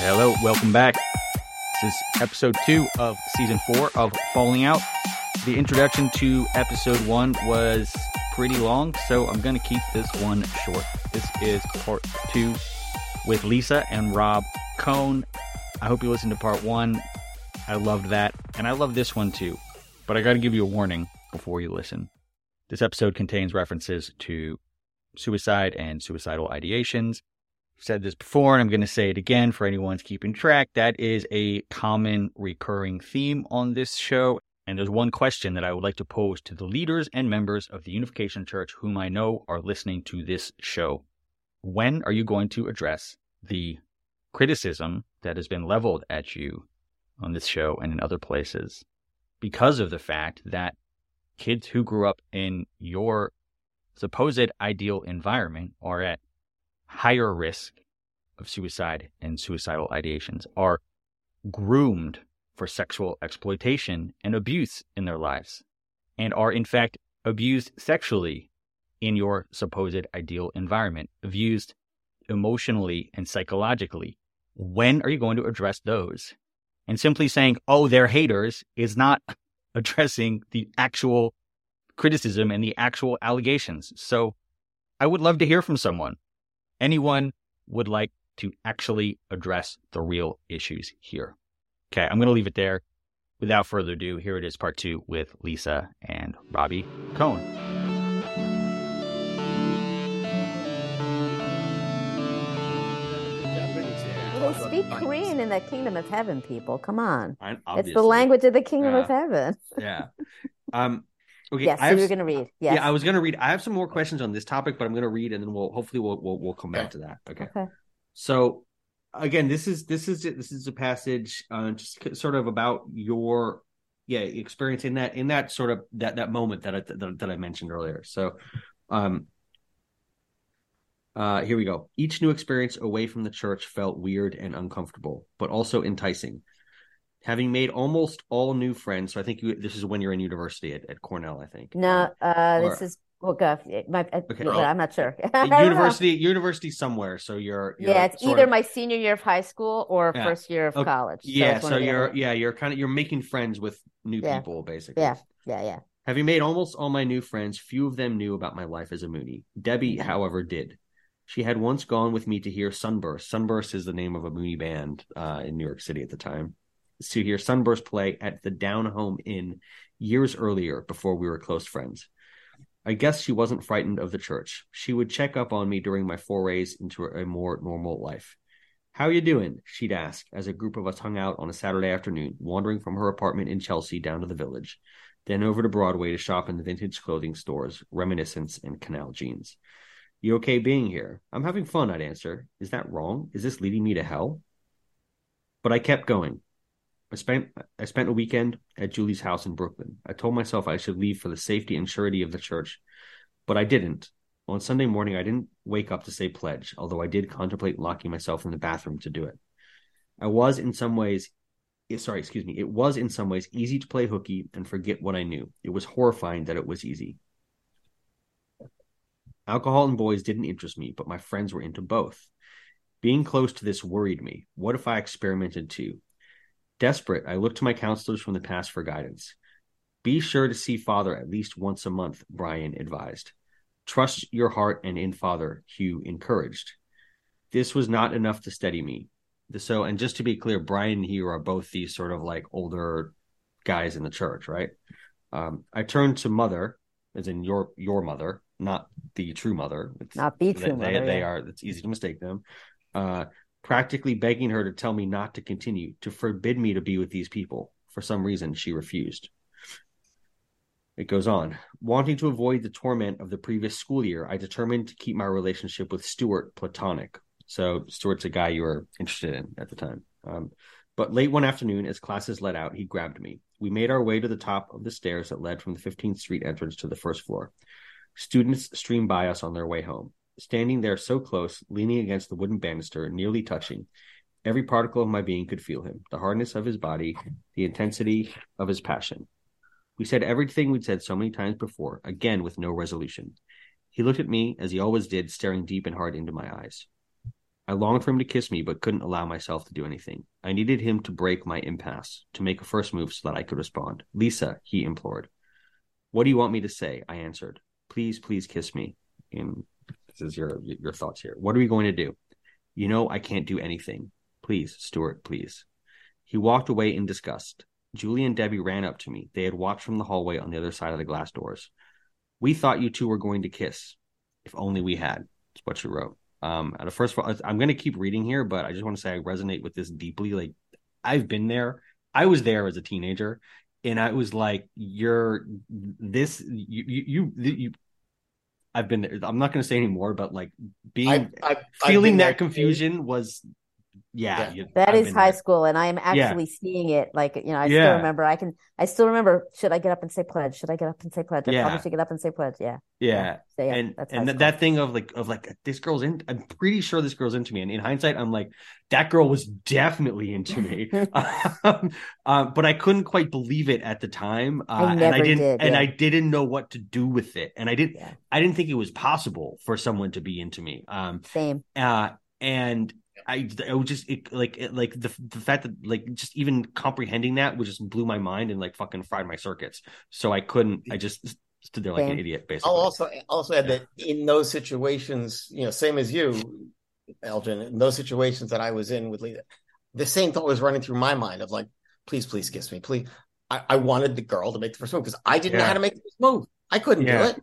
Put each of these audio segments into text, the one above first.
Hello, welcome back. This is episode two of season four of Falling Out. The introduction to episode one was pretty long, so I'm going to keep this one short. This is part two with Lisa and Rob Kohn. I hope you listened to part one. I loved that, and I love this one too. But I got to give you a warning before you listen. This episode contains references to suicide and suicidal ideations. Said this before, and I'm going to say it again for anyone's keeping track. That is a common recurring theme on this show. And there's one question that I would like to pose to the leaders and members of the Unification Church whom I know are listening to this show. When are you going to address the criticism that has been leveled at you on this show and in other places because of the fact that kids who grew up in your supposed ideal environment are at higher risk of suicide and suicidal ideations, are groomed for sexual exploitation and abuse in their lives, and are in fact abused sexually in your supposed ideal environment, abused emotionally and psychologically. When are you going to address those? And simply saying, oh, they're haters is not addressing the actual criticism and the actual allegations. So I would love to hear from someone. Anyone would like to actually address the real issues here. Okay, I'm going to leave it there. Without further ado, here it is part two with Lisa and Robbie Kohn. Well, they speak Korean in the kingdom of heaven, people. Come on. I- It's the language of the kingdom of heaven. Yeah. Um. Okay. yes, I so you're going to read. Yes. Yeah, I was gonna read. I have some more questions on this topic, but I'm gonna read, and then we'll hopefully we'll we'll, we'll come back to that. Okay. Okay. So again, this is this is this is a passage uh, just sort of about your yeah experience in that in that sort of that that moment that I that, that I mentioned earlier. So, um. Uh, here we go. Each new experience away from the church felt weird and uncomfortable, but also enticing. Having made almost all new friends, so I think you, this is when you're in university at, at Cornell, I think. No, uh, this is well, go. My, uh, Okay. Oh. I'm not sure. University, university somewhere. So you're, you're Yeah, it's either of- my senior year of high school or Yeah. first year of Okay. college. yeah. So you're yeah you're kind of you're making friends with new Yeah. people basically. Yeah, yeah, yeah. Having made almost all my new friends, few of them knew about my life as a Moonie. Debbie, Mm-hmm. however, did. She had once gone with me to hear Sunburst. Sunburst is the name of a Moonie band uh, in New York City at the time. To hear Sunburst play at the Down Home Inn years earlier before we were close friends. I guess she wasn't frightened of the church. She would check up on me during my forays into a more normal life. How you doing? She'd ask as a group of us hung out on a Saturday afternoon, wandering from her apartment in Chelsea down to the village, then over to Broadway to shop in the vintage clothing stores, Reminiscence and Canal Jeans. You okay being here? I'm having fun, I'd answer. Is that wrong? Is this leading me to hell? But I kept going. I spent I spent a weekend at Julie's house in Brooklyn. I told myself I should leave for the safety and surety of the church, but I didn't. On Sunday morning, I didn't wake up to say pledge, although I did contemplate locking myself in the bathroom to do it. I was in some ways, eh, sorry, excuse me, it was in some ways easy to play hooky and forget what I knew. It was horrifying that it was easy. Alcohol and boys didn't interest me, but my friends were into both. Being close to this worried me. What if I experimented too? Desperate, I looked to my counselors from the past for guidance. Be sure to see Father at least once a month, Brian advised. Trust your heart and in Father, Hugh encouraged. This was not enough to steady me. So, and just to be clear, Brian and Hugh are both these sort of like older guys in the church, right? Um, I turned to Mother, as in your your mother, not the true mother. It's, Not the they, true they, mother, they yeah. are. It's easy to mistake them. Uh, practically begging her to tell me not to continue, to forbid me to be with these people. For some reason, she refused. It goes on. Wanting to avoid the torment of the previous school year, I determined to keep my relationship with Stuart platonic. So Stuart's a guy you were interested in at the time. Um, but late one afternoon, as classes let out, he grabbed me. We made our way to the top of the stairs that led from the 15th Street entrance to the first floor. Students streamed by us on their way home. Standing there so close, leaning against the wooden banister, nearly touching, every particle of my being could feel him the hardness of his body, the intensity of his passion. We said everything we'd said so many times before, again with no resolution. He looked at me, as he always did, staring deep and hard into my eyes. I longed for him to kiss me, but couldn't allow myself to do anything. I needed him to break my impasse, to make a first move so that I could respond. Lisa, he implored. What do you want me to say? I answered. Please, please kiss me. And is your your thoughts here. What are we going to do? You know I can't do anything. Please, Stuart, please. He walked away in disgust. Julie and Debbie ran up to me. They had watched from the hallway on the other side of the glass doors. We thought you two were going to kiss. If only we had. That's what she wrote. Um, at first of all, I'm going to keep reading here, but I just want to say I resonate with this deeply. Like, I've been there. I was there as a teenager, and I was like, "You're this. You you you." you I've been there. I'm not going to say anymore, but like being I've- I've- I've feeling that confusion was, yeah, Yeah. you- That I've is high there. school, and I am Yeah. actually seeing it. Like you know, I Yeah. still remember. I can. I still remember. Should I get up and say pledge? Should I get up and say pledge? I Yeah. probably should get up and say pledge. Yeah. Yeah, So, yeah, and and th- that thing of like of like this girl's in. I'm pretty sure this girl's into me, and in hindsight, I'm like that girl was definitely into me. um, um, but I couldn't quite believe it at the time, uh, I and I didn't, did, and yeah. I didn't know what to do with it, and I didn't, Yeah. I didn't think it was possible for someone to be into me. Um, Same. uh, and I, I would just it, like it, like the the fact that like just even comprehending that would just blew my mind and like fucking fried my circuits. So I couldn't. I just stood there like an idiot, basically. I'll also also add Yeah. that in those situations, you know, same as you, Elgin, in those situations that I was in with Lisa, the same thought was running through my mind of like, please, please kiss me, please. I, I wanted the girl to make the first move because I didn't know how to make the first move. I couldn't Yeah. do it.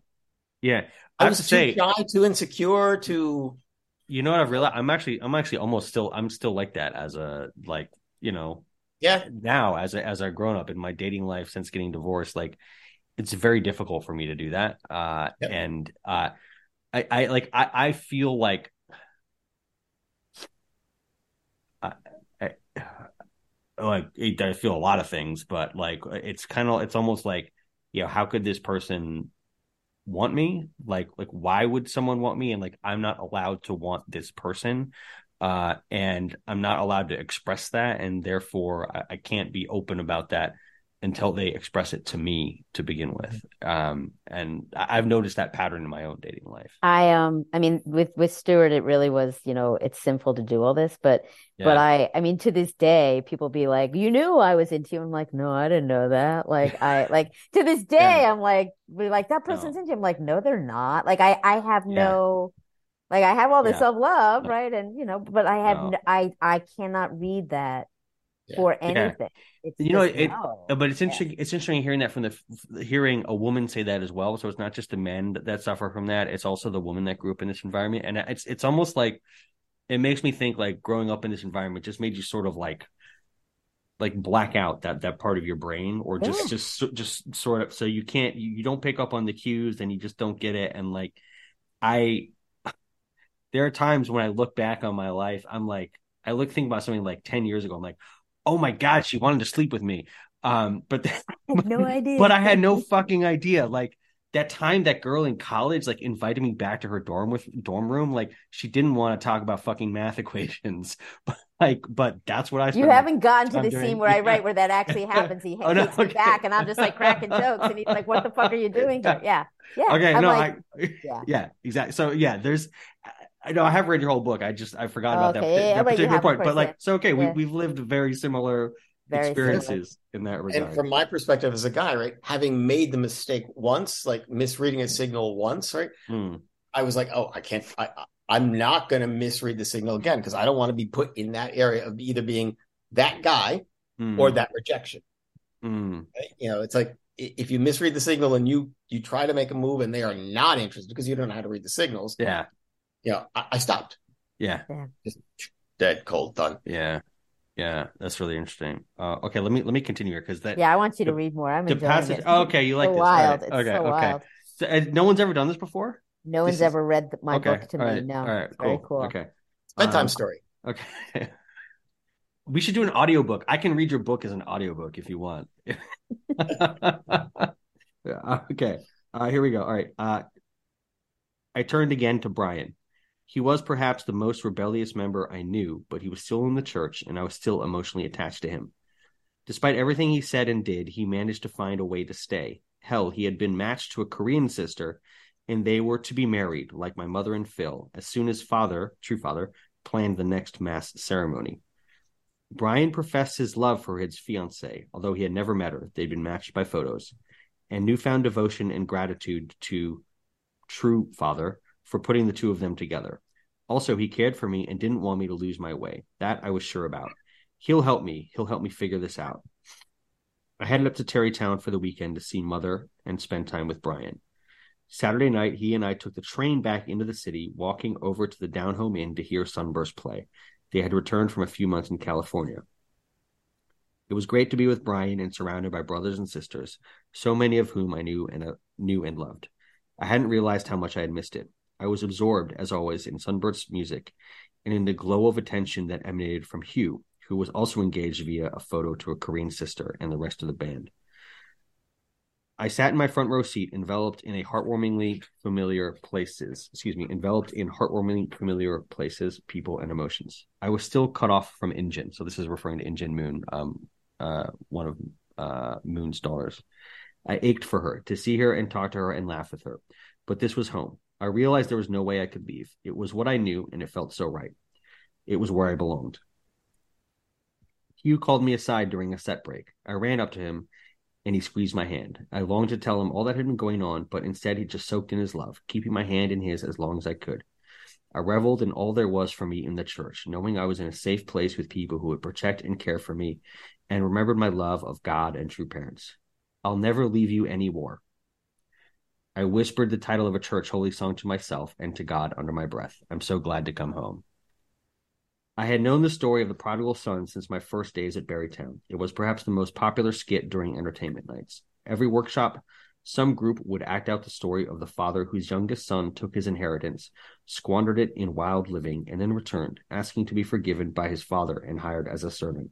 yeah, I I was to too say, shy, too insecure, too. You know what I've realized? I'm actually, I'm actually almost still, I'm still like that as a like, you know, Yeah, now as a as I've grown up in my dating life since getting divorced, like it's very difficult for me to do that. Uh, Yep. and uh, I, I like, I, I feel like. I, I, like I feel a lot of things, but like it's kind of it's almost like you know how could this person want me? Like like why would someone want me? And like i'm not allowed to want this person uh and i'm not allowed to express that and therefore i, I can't be open about that until they express it to me to begin with um and i've noticed that pattern in my own dating life I um. I mean, with with Stuart, it really was. You know, it's sinful to do all this, but But I, I mean, to this day, people be like, "You knew I was into you." I'm like, "No, I didn't know that." Like, I like to this day, Yeah. I'm like, "We're like that person's No. into." you." I'm like, "No, they're not." Like, I, I have Yeah. no, like, I have all this Yeah. self love, No. right? And you know, but I have, no, I, I cannot read that Yeah. for Yeah. anything. It's You know, it- no. But it's Yeah. interesting. It's interesting hearing that from the hearing a woman say that as well. So it's not just the men that, that suffer from that; it's also the woman that grew up in this environment. And it's it's almost like it makes me think like growing up in this environment just made you sort of like like black out that that part of your brain, or just Yeah. just just sort of so you can't you, you don't pick up on the cues and you just don't get it. And like I, there are times when I look back on my life, I'm like I look think about something like ten years ago. I'm like, oh my god, she wanted to sleep with me. Um, but I had no idea. but I had no fucking idea. Like that time, that girl in college like invited me back to her dorm with dorm room. Like she didn't want to talk about fucking math equations, but like, but that's what I. You haven't gotten to the doing- scene where I write where that actually happens. He Oh, no, takes me back, and I'm just like cracking jokes, and he's like, "What the fuck are you doing here?" Yeah, yeah. Okay, I'm no, like, I, yeah. yeah, exactly. So yeah, there's, I know I have read your whole book. I just I forgot about Okay, that, yeah, yeah, that particular have, of part. But like, so okay, Yeah. we we've lived very similar very similar. experiences in that regard. And from my perspective as a guy, right, having made the mistake once, like misreading a signal once, right, Hmm. I was like, oh, I can't, I, I- I'm not going to misread the signal again because I don't want to be put in that area of either being that guy Hmm. or that rejection. Right? You know, it's like if you misread the signal and you you try to make a move and they are not interested because you don't know how to read the signals, yeah, you know, I, I stopped. yeah. Just dead cold done. Yeah, yeah, that's really interesting. Uh, okay, let me let me continue here because that Yeah, I want you to the- read more. I'm the passage. it. Oh, okay, you like so this? wild. All right. It's okay, so okay. wild. So, uh, no one's ever done this before. No one's is- ever read th- my okay, book to all me. right, No, all right, it's very cool. cool. Okay, Bedtime Um, story. Okay. We should do an audiobook. I can read your book as an audiobook if you want. Yeah, okay. Uh, here we go. All right. Uh, I turned again to Brian. He was perhaps the most rebellious member I knew, but he was still in the church, and I was still emotionally attached to him. Despite everything he said and did, he managed to find a way to stay. Hell, he had been matched to a Korean sister, and they were to be married, like my mother and Phil, as soon as father, true father, planned the next mass ceremony. Brian professed his love for his fiancée, although he had never met her. They'd been matched by photos, and newfound devotion and gratitude to true father for putting the two of them together. Also, he cared for me and didn't want me to lose my way. That I was sure about. He'll help me. He'll help me figure this out. I headed up to Tarrytown for the weekend to see mother and spend time with Brian. Saturday night, he and I took the train back into the city, walking over to the Down Home Inn to hear Sunburst play. They had returned from a few months in California. It was great to be with Brian and surrounded by brothers and sisters, so many of whom I knew and uh, knew and loved. I hadn't realized how much I had missed it. I was absorbed, as always, in Sunburst's music and in the glow of attention that emanated from Hugh, who was also engaged via a photo to a Korean sister and the rest of the band. I sat in my front row seat, enveloped in a heartwarmingly familiar places. Excuse me, enveloped in heartwarmingly familiar places, people, and emotions. I was still cut off from Injin, so this is referring to Injin Moon, um, uh, one of uh, Moon's daughters. I ached for her to see her and talk to her and laugh with her, but this was home. I realized there was no way I could leave. It was what I knew, and it felt so right. It was where I belonged. Hugh called me aside during a set break. I ran up to him and he squeezed my hand. I longed to tell him all that had been going on, but instead he just soaked in his love, keeping my hand in his as long as I could. I reveled in all there was for me in the church, knowing I was in a safe place with people who would protect and care for me, and remembered my love of God and true parents. I'll never leave you any more. I whispered the title of a church holy song to myself and to God under my breath. I'm so glad to come home. I had known the story of the prodigal son since my first days at Barrytown. It was perhaps the most popular skit during entertainment nights. Every workshop, some group would act out the story of the father whose youngest son took his inheritance, squandered it in wild living, and then returned, asking to be forgiven by his father and hired as a servant.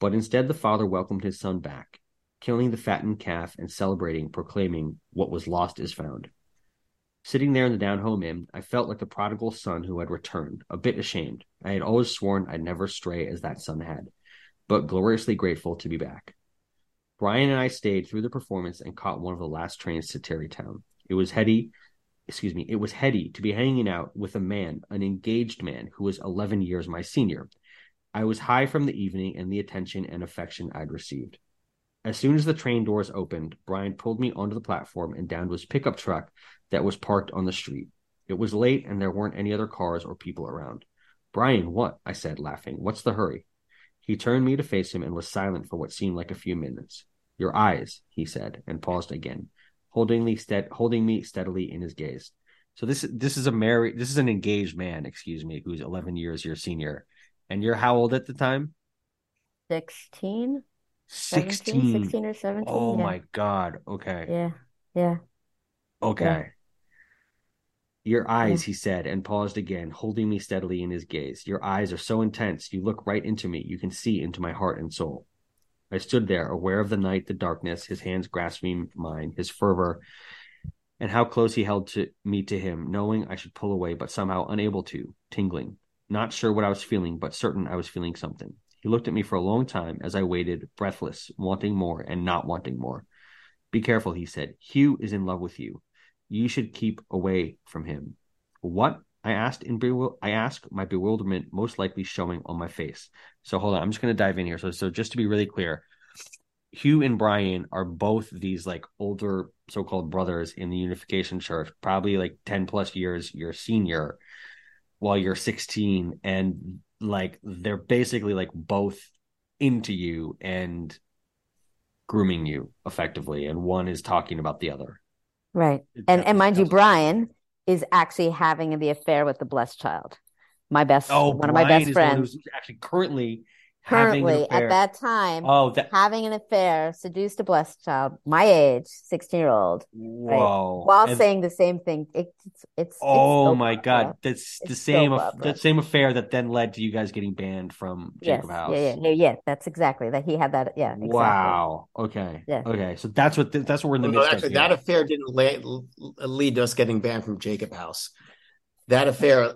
But instead, the father welcomed his son back, killing the fattened calf and celebrating, proclaiming, What was lost is found. Sitting there in the down home inn, I felt like the prodigal son who had returned, a bit ashamed. I had always sworn I'd never stray as that son had, but gloriously grateful to be back. Brian and I stayed through the performance and caught one of the last trains to Tarrytown. It was heady, excuse me, it was heady to be hanging out with a man, an engaged man who was 11 years my senior. I was high from the evening and the attention and affection I'd received. As soon as the train doors opened, Brian pulled me onto the platform and down to his pickup truck that was parked on the street. It was late and there weren't any other cars or people around. Brian, what? I said, laughing. What's the hurry? He turned me to face him and was silent for what seemed like a few minutes. Your eyes, he said, and paused again, holding me, stead- holding me steadily in his gaze. So this this is a married this is an engaged man, excuse me, who's eleven years your senior. And you're how old at the time? 16? 16. 16 or 17. Oh yeah. my god. Okay. Yeah. Yeah. Okay. Your eyes, he said, and paused again, holding me steadily in his gaze. Your eyes are so intense. You look right into me. You can see into my heart and soul. I stood there, aware of the night, the darkness, his hands grasping mine, his fervor, and how close he held to me to him, knowing I should pull away, but somehow unable to, tingling. Not sure what I was feeling, but certain I was feeling something. He looked at me for a long time as I waited, breathless, wanting more and not wanting more. Be careful, he said. Hugh is in love with you. You should keep away from him. What? I asked in bewil- I asked my bewilderment most likely showing on my face. So hold on, I'm just going to dive in here. So so just to be really clear, Hugh and Brian are both these like older so-called brothers in the Unification Church, probably like 10 plus years your senior while you're 16 and like they're basically like both into you and grooming you effectively and one is talking about the other. Right. It And and mind you, Brian is actually having the affair with the blessed child. My best Oh, one of my best is the one friends. who's actually currently Currently at that time Oh, that having an affair, seduced a blessed child, my age, 16 year old, whoa! while And- saying the same thing. It, it's it's oh soap my opera. god, that's the same soap aff- that same affair that then led to you guys getting banned from Yes. Jacob House. Yeah, yeah, yeah, yeah. That's exactly that. He had that. Yeah, exactly. Wow. Okay. Yeah. Okay. So that's what that's what we're in the Well, no, actually, of. that affair didn't la- lead to us getting banned from Jacob House. That affair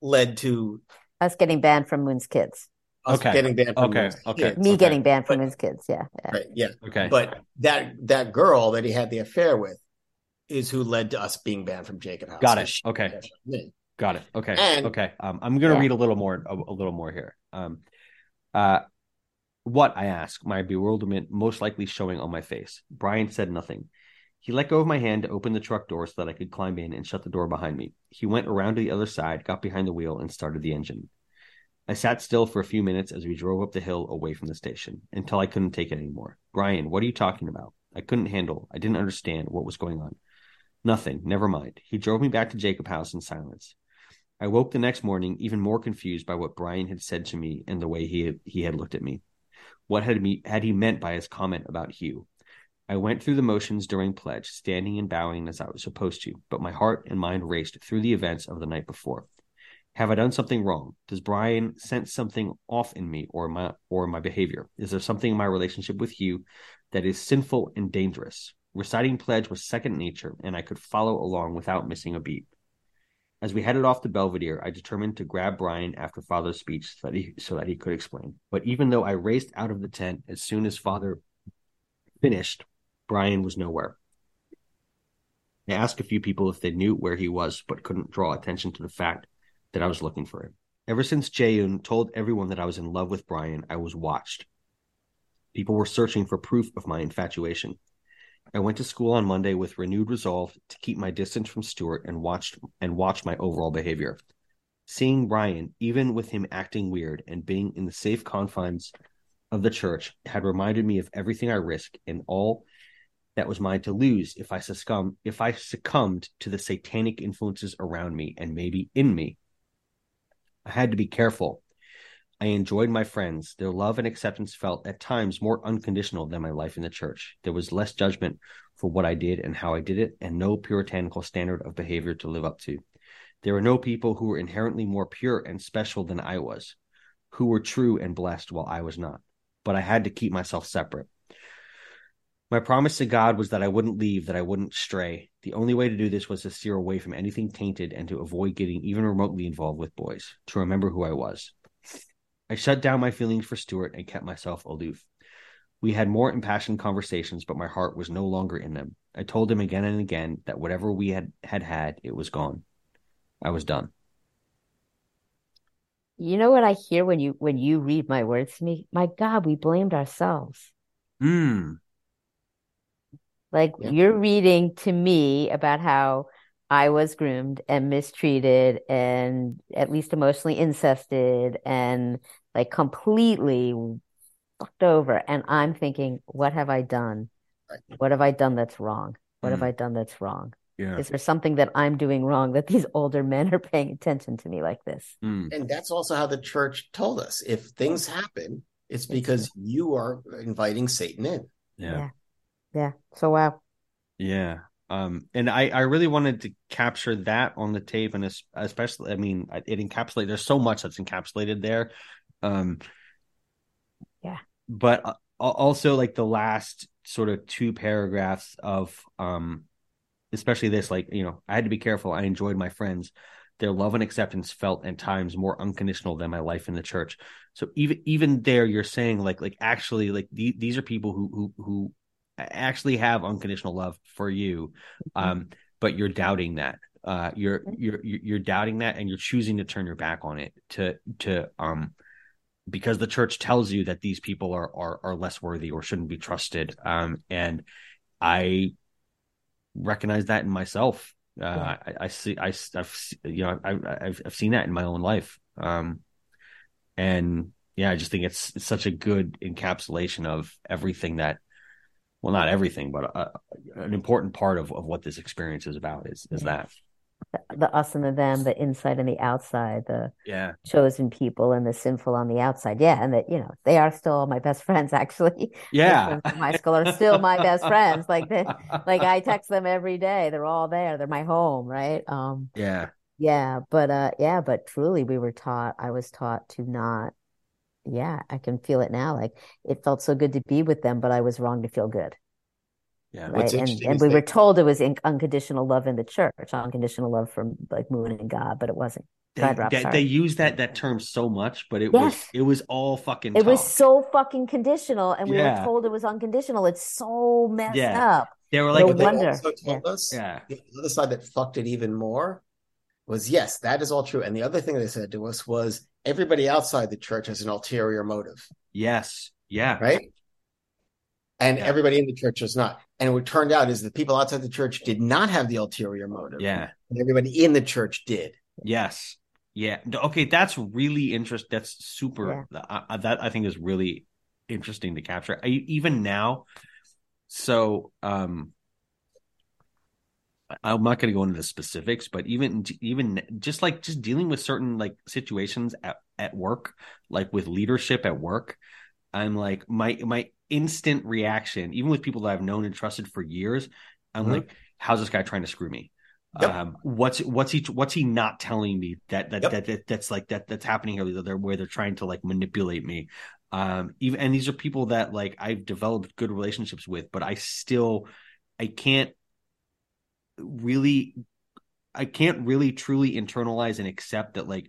led to Us getting banned from Moon's Kids. Us Okay. getting banned from Okay. Moon's Okay. Kids. Me Okay. getting banned from But- Moon's Kids. Yeah. yeah. Right, yeah. okay. But that that girl that he had the affair with is who led to us being banned from Jacob House. Got it. she- Okay. me. Got it. Okay. And- okay. Um, I'm going to Yeah. read a little more, a, a little more here. Um, uh, what I ask, my bewilderment most likely showing on my face. Brian said nothing. He let go of my hand to open the truck door so that I could climb in and shut the door behind me. He went around to the other side, got behind the wheel, and started the engine. I sat still for a few minutes as we drove up the hill away from the station until I couldn't take it anymore. Brian, what are you talking about? I couldn't handle. I didn't understand what was going on. Nothing. Never mind. He drove me back to Jacob House in silence. I woke the next morning even more confused by what Brian had said to me and the way he had, he had looked at me. What had me had he meant by his comment about Hugh? I went through the motions during pledge, standing and bowing as I was supposed to, but my heart and mind raced through the events of the night before. Have I done something wrong? Does Brian sense something off in me or my or my behavior? Is there something in my relationship with you that is sinful and dangerous? Reciting pledge was second nature, and I could follow along without missing a beat. As we headed off to Belvedere, I determined to grab Brian after Father's speech so that he so that he could explain. But even though I raced out of the tent as soon as Father finished, Brian was nowhere. I asked a few people if they knew where he was, but couldn't draw attention to the fact that I was looking for him. Ever since Jaeyoon told everyone that I was in love with Brian, I was watched. People were searching for proof of my infatuation. I went to school on Monday with renewed resolve to keep my distance from Stuart and watched and watch my overall behavior. Seeing Brian, even with him acting weird and being in the safe confines of the church, had reminded me of everything I risked and all that was mine to lose if I succumb if I succumbed to the satanic influences around me and maybe in me. I had to be careful. I enjoyed my friends. Their love and acceptance felt at times more unconditional than my life in the church. There was less judgment for what I did and how I did it, and no puritanical standard of behavior to live up to. There were no people who were inherently more pure and special than I was, who were true and blessed while I was not. But I had to keep myself separate. My promise to God was that I wouldn't leave, that I wouldn't stray. The only way to do this was to steer away from anything tainted and to avoid getting even remotely involved with boys, to remember who I was. I shut down my feelings for Stuart and kept myself aloof. We had more impassioned conversations, but my heart was no longer in them. I told him again and again that whatever we had had, had it was gone. I was done. You know what I hear when you when you read my words to me? My God, we blamed ourselves. Mm. Like Yeah. you're reading to me about how I was groomed and mistreated and at least emotionally incested and like completely fucked over. And I'm thinking, what have I done? What have I done that's wrong? What have Mm. I done that's wrong? Yeah. Is there something that I'm doing wrong that these older men are paying attention to me like this? Mm. And that's also how the church told us. If things happen, it's because you are inviting Satan in. Yeah. Yeah. Yeah. So wow. Yeah. Um, and I, I really wanted to capture that on the tape and especially, I mean, it encapsulated, there's so much that's encapsulated there. Um, Yeah. but uh, also like the last sort of two paragraphs of, um, especially this, like, you know, I had to be careful. I enjoyed my friends. Their love and acceptance felt at times more unconditional than my life in the church. So even, even there, you're saying like, like actually, like the, these are people who, who, who actually have unconditional love for you um but you're doubting that uh you're you're you're you're doubting that and you're choosing to turn your back on it to to um because the church tells you that these people are are are less worthy or shouldn't be trusted um and i recognize that in myself. Uh Yeah. I, I see I, have you know I, I've I've seen that in my own life um and yeah I just think it's, it's such a good encapsulation of everything that well not everything but uh, an important part of, of what this experience is about is is that The, us and the them, the inside and the outside, the yeah chosen people and the sinful on the outside. Yeah, and that you know they are still my best friends. Actually, yeah from high school are still my best friends. Like they, like I text them every day. They're all there. They're my home, right? Um, yeah yeah, but uh, yeah, but truly, we were taught. I was taught to not. Yeah, I can feel it now. Like it felt so good to be with them, but I was wrong to feel good. yeah right? And and we that- were told it was in, unconditional love in the church, unconditional love from like Moon and God, but it wasn't. they, God, Rob, they, they use that that term so much but it was it was all fucking It was so fucking conditional, and we Yeah. were told it was unconditional. It's so messed Yeah. up. they were No like What they wonder. also told us, yeah the other side that fucked it even more was yes, that is all true. And the other thing they said to us was everybody outside the church has an ulterior motive, Yes. Yeah. right? And Yeah. everybody in the church does not. And what turned out is the people outside the church did not have the ulterior motive. Yeah. And everybody in the church did. Yes. Yeah. Okay. That's really interesting. That's super. I, I- that I think is really interesting to capture. I, even now. So, um, I- I'm not going to go into the specifics, but even even just like just dealing with certain like situations at at work, like with leadership at work, I'm like my my instant reaction, even with people that I've known and trusted for years, I'm Mhm. like, how's this guy trying to screw me? Yep. Um, what's what's he what's he not telling me that that, Yep. that, that that's like that that's happening here they're where they're trying to like manipulate me. Um, even and these are people that like I've developed good relationships with, but I still I can't really I can't really truly internalize and accept that like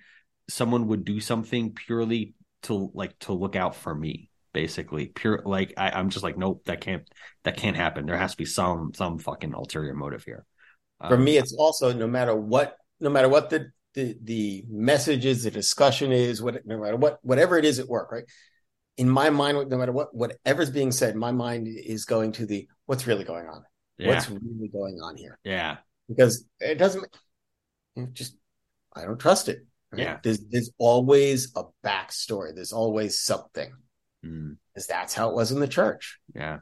someone would do something purely to like to look out for me basically pure like I, i'm just like nope that can't that can't happen there has to be some some fucking ulterior motive here For Um, me, it's also no matter what, no matter what the the the message is, the discussion is, what no matter what, whatever it is at work, right? In my mind, no matter what, whatever's being said, my mind is going to the what's really going on. Yeah What's really going on here? yeah Because it doesn't just I don't trust it. right? Yeah. There's there's always a backstory. There's always something. Mm, Because that's how it was in the church. yeah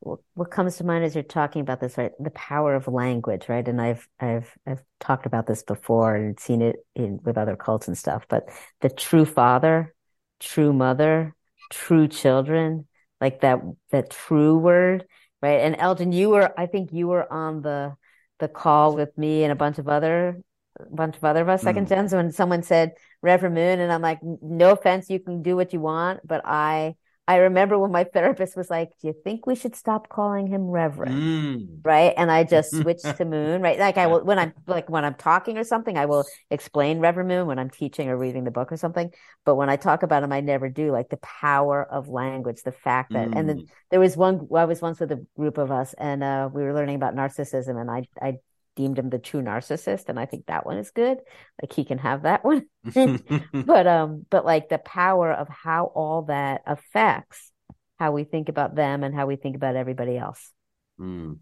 what what comes to mind as you're talking about this, right? The power of language, right? And I've I've I've talked about this before and seen it in with other cults and stuff, but the true father, true mother, true children, like that that true word, right? And Elgin, you were I think you were on the the call with me and a bunch of other a bunch of other of us second mm. gens when someone said Reverend Moon and I'm like, no offense, you can do what you want, but I I remember when my therapist was like, Do you think we should stop calling him Reverend? Mm, Right. And I just switched to Moon, right? Like I will when I'm like when I'm talking or something, I will explain Reverend Moon when I'm teaching or reading the book or something. But when I talk about him, I never do. Like the power of language, the fact that and then mm, there was one I was once with a group of us and uh we were learning about narcissism and I I deemed him the true narcissist and I think that one is good. Like he can have that one but um but like the power of how all that affects how we think about them and how we think about everybody else mm.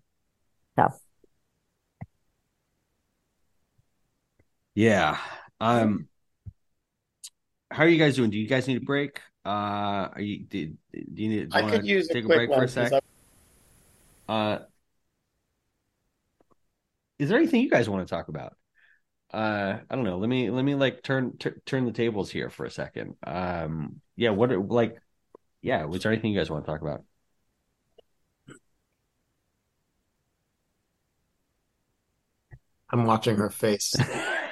So. yeah um how are you guys doing do you guys need a break uh are you do, do you need do I could use a take a quick break one for a because sec Uh, is there anything you guys want to talk about? Uh, I don't know. Let me let me like turn t- turn the tables here for a second. Um, yeah. What are- like, yeah. Was there anything you guys want to talk about? I'm watching her face.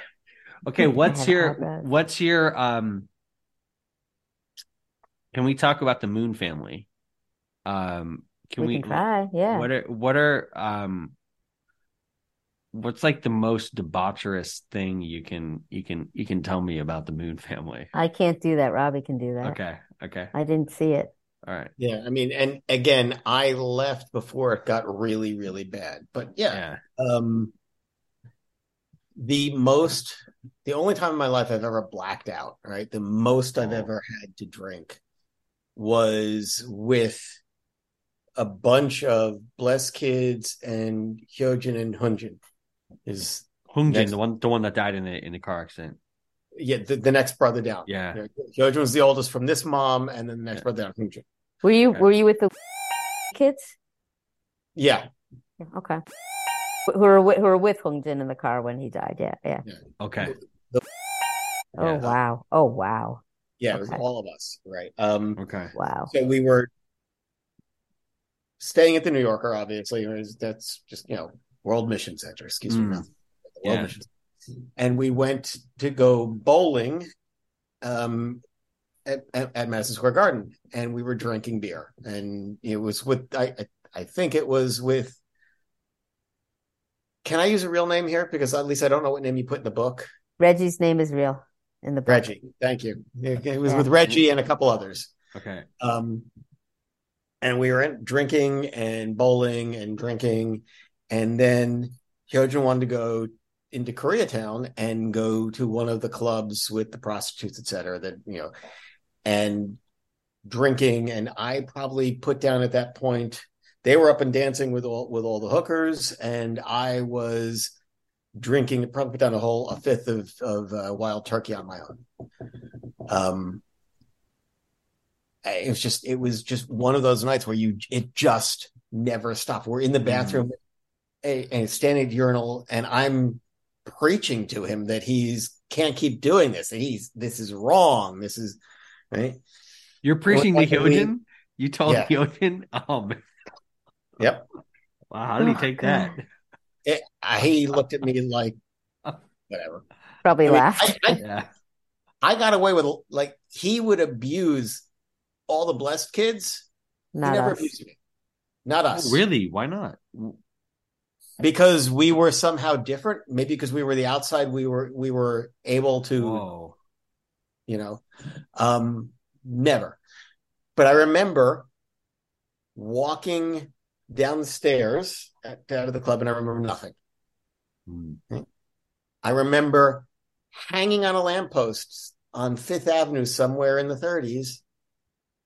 okay. What's your eyebrows. what's your um? Can we talk about the Moon family? Um, can we we? can try yeah What are what are um what's like the most debaucherous thing you can you can you can tell me about the Moon family? I can't do that Robbie can do that Okay, okay. I didn't see it All right. Yeah, I mean, and again, I left before it got really, really bad. But yeah, Yeah. um, the most, the only time in my life I've ever blacked out, right? The most I've Oh. ever had to drink was with a bunch of blessed kids and Hyojin and Heungjin. Is Heungjin, Next. the one the one that died in the in the car accident. yeah, the, the next brother down. Yeah. Hyojin was the oldest from this mom, and then the next Yeah. brother down, Heungjin. were you Okay. were you with the kids Yeah, Yeah, okay who were with, who were with Heung Jin in the car when he died yeah yeah Okay. oh Yeah. wow oh wow yeah, it was all of us, right? Um, Okay. wow So we were staying at the New Yorker, obviously. It was- That's just, you know, World Mission Center, excuse Mm. me. World Yeah. Mission Center. And we went to go bowling um, at, at, at Madison Square Garden, and we were drinking beer. And it was with, I, I I think it was with, can I use a real name here? Because at least I don't know what name you put in the book. Reggie's name is real in the book Reggie. Thank you. It it was Yeah. with Reggie and a couple others. Okay. Um, and we were drinking and bowling and drinking, and then Hyojin wanted to go into Koreatown and go to one of the clubs with the prostitutes, et cetera, that, you know, and drinking. And I probably put down at that point, they were up and dancing with all, with all the hookers. And I was drinking, probably put down a whole, a fifth of, of uh, wild turkey on my own. Um, it was just, it was just one of those nights where you, it just never stopped. We're in the bathroom mm. And standing at urinal and I'm preaching to him that he's can't keep doing this. That he's this is wrong. This is right. You're preaching to Hyojin. You told yeah. Hyojin. Oh Yep. Wow. How did he take that? It, he looked at me like whatever. Probably I mean, laughed. I, I, yeah. I got away with like he would abuse all the blessed kids. Not he never us. abused me. Not oh, us. Oh, really? Why not? Because we were somehow different maybe because we were the outside we were we were able to Whoa. you know um never but i remember walking down the stairs at, out of the club and i remember nothing mm-hmm. i remember hanging on a lamppost on fifth avenue somewhere in the 30s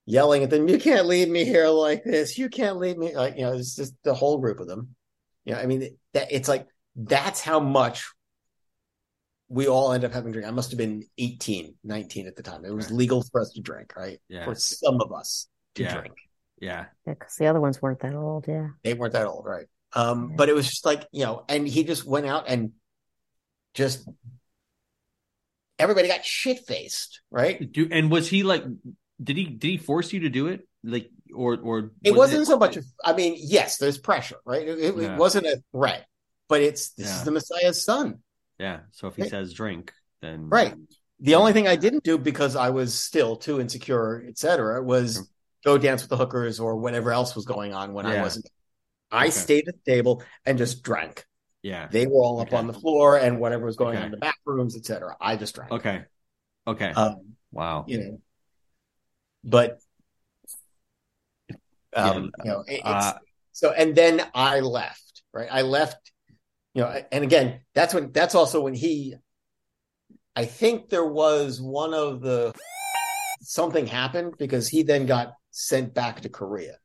yelling at them you can't leave me here like this you can't leave me like you know it's just the whole group of them you know, I mean, that it's like that's how much we all end up having drink. I must have been 18, 19 at the time. It was right. legal for us to drink, right? Yeah. For some of us to yeah. drink. Yeah. Yeah, because the other ones weren't that old. Yeah. They weren't that old, right? Um, yeah. but it was just like, you know, and he just went out and just everybody got shit faced, right? Do and was he like did he did he force you to do it? Like or or it was not it, so much of i mean yes there's pressure right? It, it, yeah. it wasn't a threat but it's this yeah. is the messiah's son. Yeah so if he right. says drink then right. The only thing i didn't do because i was still too insecure etc was go dance with the hookers or whatever else was going on when i wasn't. I okay. stayed at the table and just drank. Yeah. They were all up on the floor and whatever was going okay. on in the back rooms etc i just drank. Okay. Okay. Um, wow. you know. But um, yeah. You know, it, uh, so and then I left. Right, I left. You know, and again, that's when that's also when he. I think there was one of the something happened because he then got sent back to Korea,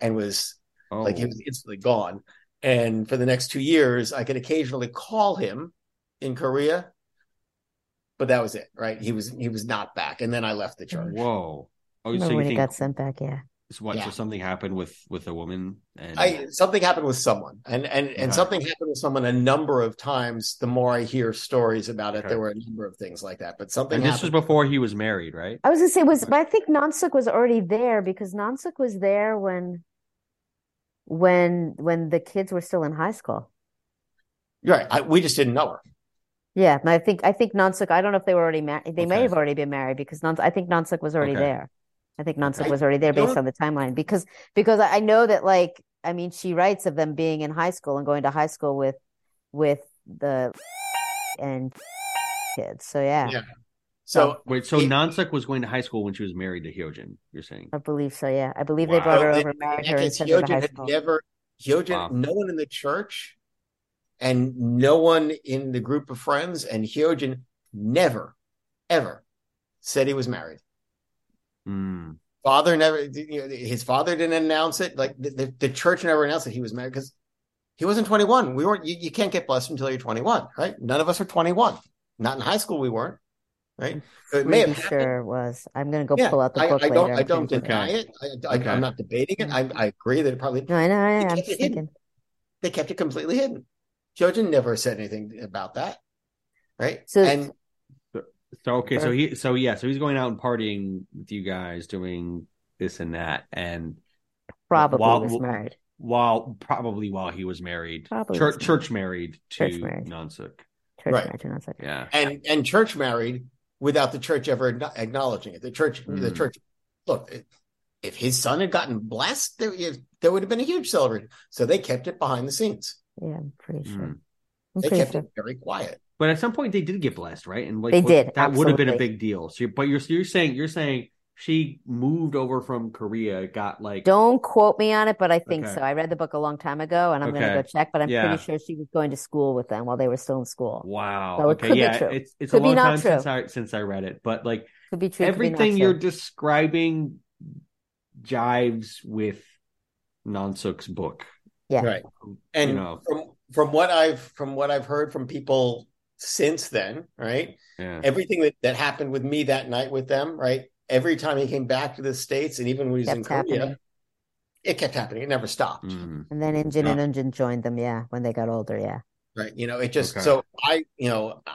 and was oh. like he was instantly gone. And for the next two years, I could occasionally call him in Korea, but that was it. Right? He was he was not back, and then I left the church. Whoa! Oh, so when he think... got sent back, yeah. So what? Yeah. So something happened with with a woman, and I something happened with someone, and and and something happened with someone a number of times. The more I hear stories about it, okay. there were a number of things like that. But something. And this was before he was married, right? I was gonna say was, but I think Nansook was already there because Nansook was there when when when the kids were still in high school. You're Right. I, we just didn't know her. Yeah, I think I think Nansook. I don't know if they were already married. They okay. may have already been married because Nansook, I think Nansook was already okay. there. I think Nansook was already there based on the timeline because because I know that like I mean she writes of them being in high school and going to high school with with the and kids. So yeah. Yeah. So wait, so it, Nansook was going to high school when she was married to Hyojin. You're saying? I believe so. Yeah, I believe wow. they brought her over, married her, and sent her to high school. Never, Hyojin, wow. no one in the church, and no one in the group of friends, and Hyojin never, ever said he was married. Mm. Father never, his father didn't announce it. Like the, the, the church never announced that he was married because he wasn't 21. We weren't, you, you, can't get blessed until you're 21, right? None of us are 21. Not in high school, we weren't, right? So it may have sure it was. I'm going to go yeah, pull out the book I, I don't, later. I don't deny it. I, I, am not debating it. I, I agree that it probably. No, I know. I, am thinking. They kept it completely hidden. Hyojin never said anything about that, right? So, and so okay, so he so yeah, so he's going out and partying with you guys, doing this and that, and probably while, was married. While probably while he was married, probably church, was married. church married to church married. Nansook. Church right. married to Nansook. Yeah, and and church married without the church ever acknowledging it. The church, mm. the church. Look, if his son had gotten blessed, there, there would have been a huge celebration. So they kept it behind the scenes. Yeah, I'm pretty sure. Mm. I'm they pretty kept sure. it very quiet. But at some point they did get blessed, right? And like they did. That would have been a big deal. So, but you're you're saying you're saying she moved over from Korea, got like Don't quote me on it, but I think Okay. so. I read the book a long time ago, and I'm going to go check. But I'm Yeah. pretty sure she was going to school with them while they were still in school. wow. So it okay, could be yeah, true. it's it's Could a long time true. since I since I read it, but like Could be true. could be not everything true. you're describing jives with Nansook's book. Yeah. Right. Um, and you know, from from what I've from what I've heard from people since then, right? yeah, Everything that, that happened with me that night with them, right? Every time he came back to the States and even when he was in Kept Korea, happening. it kept happening. It never stopped. Mm. And then Injin and Unjin joined them. Yeah, when they got older. Yeah. Right. You know, it just Okay. so I, you know, uh,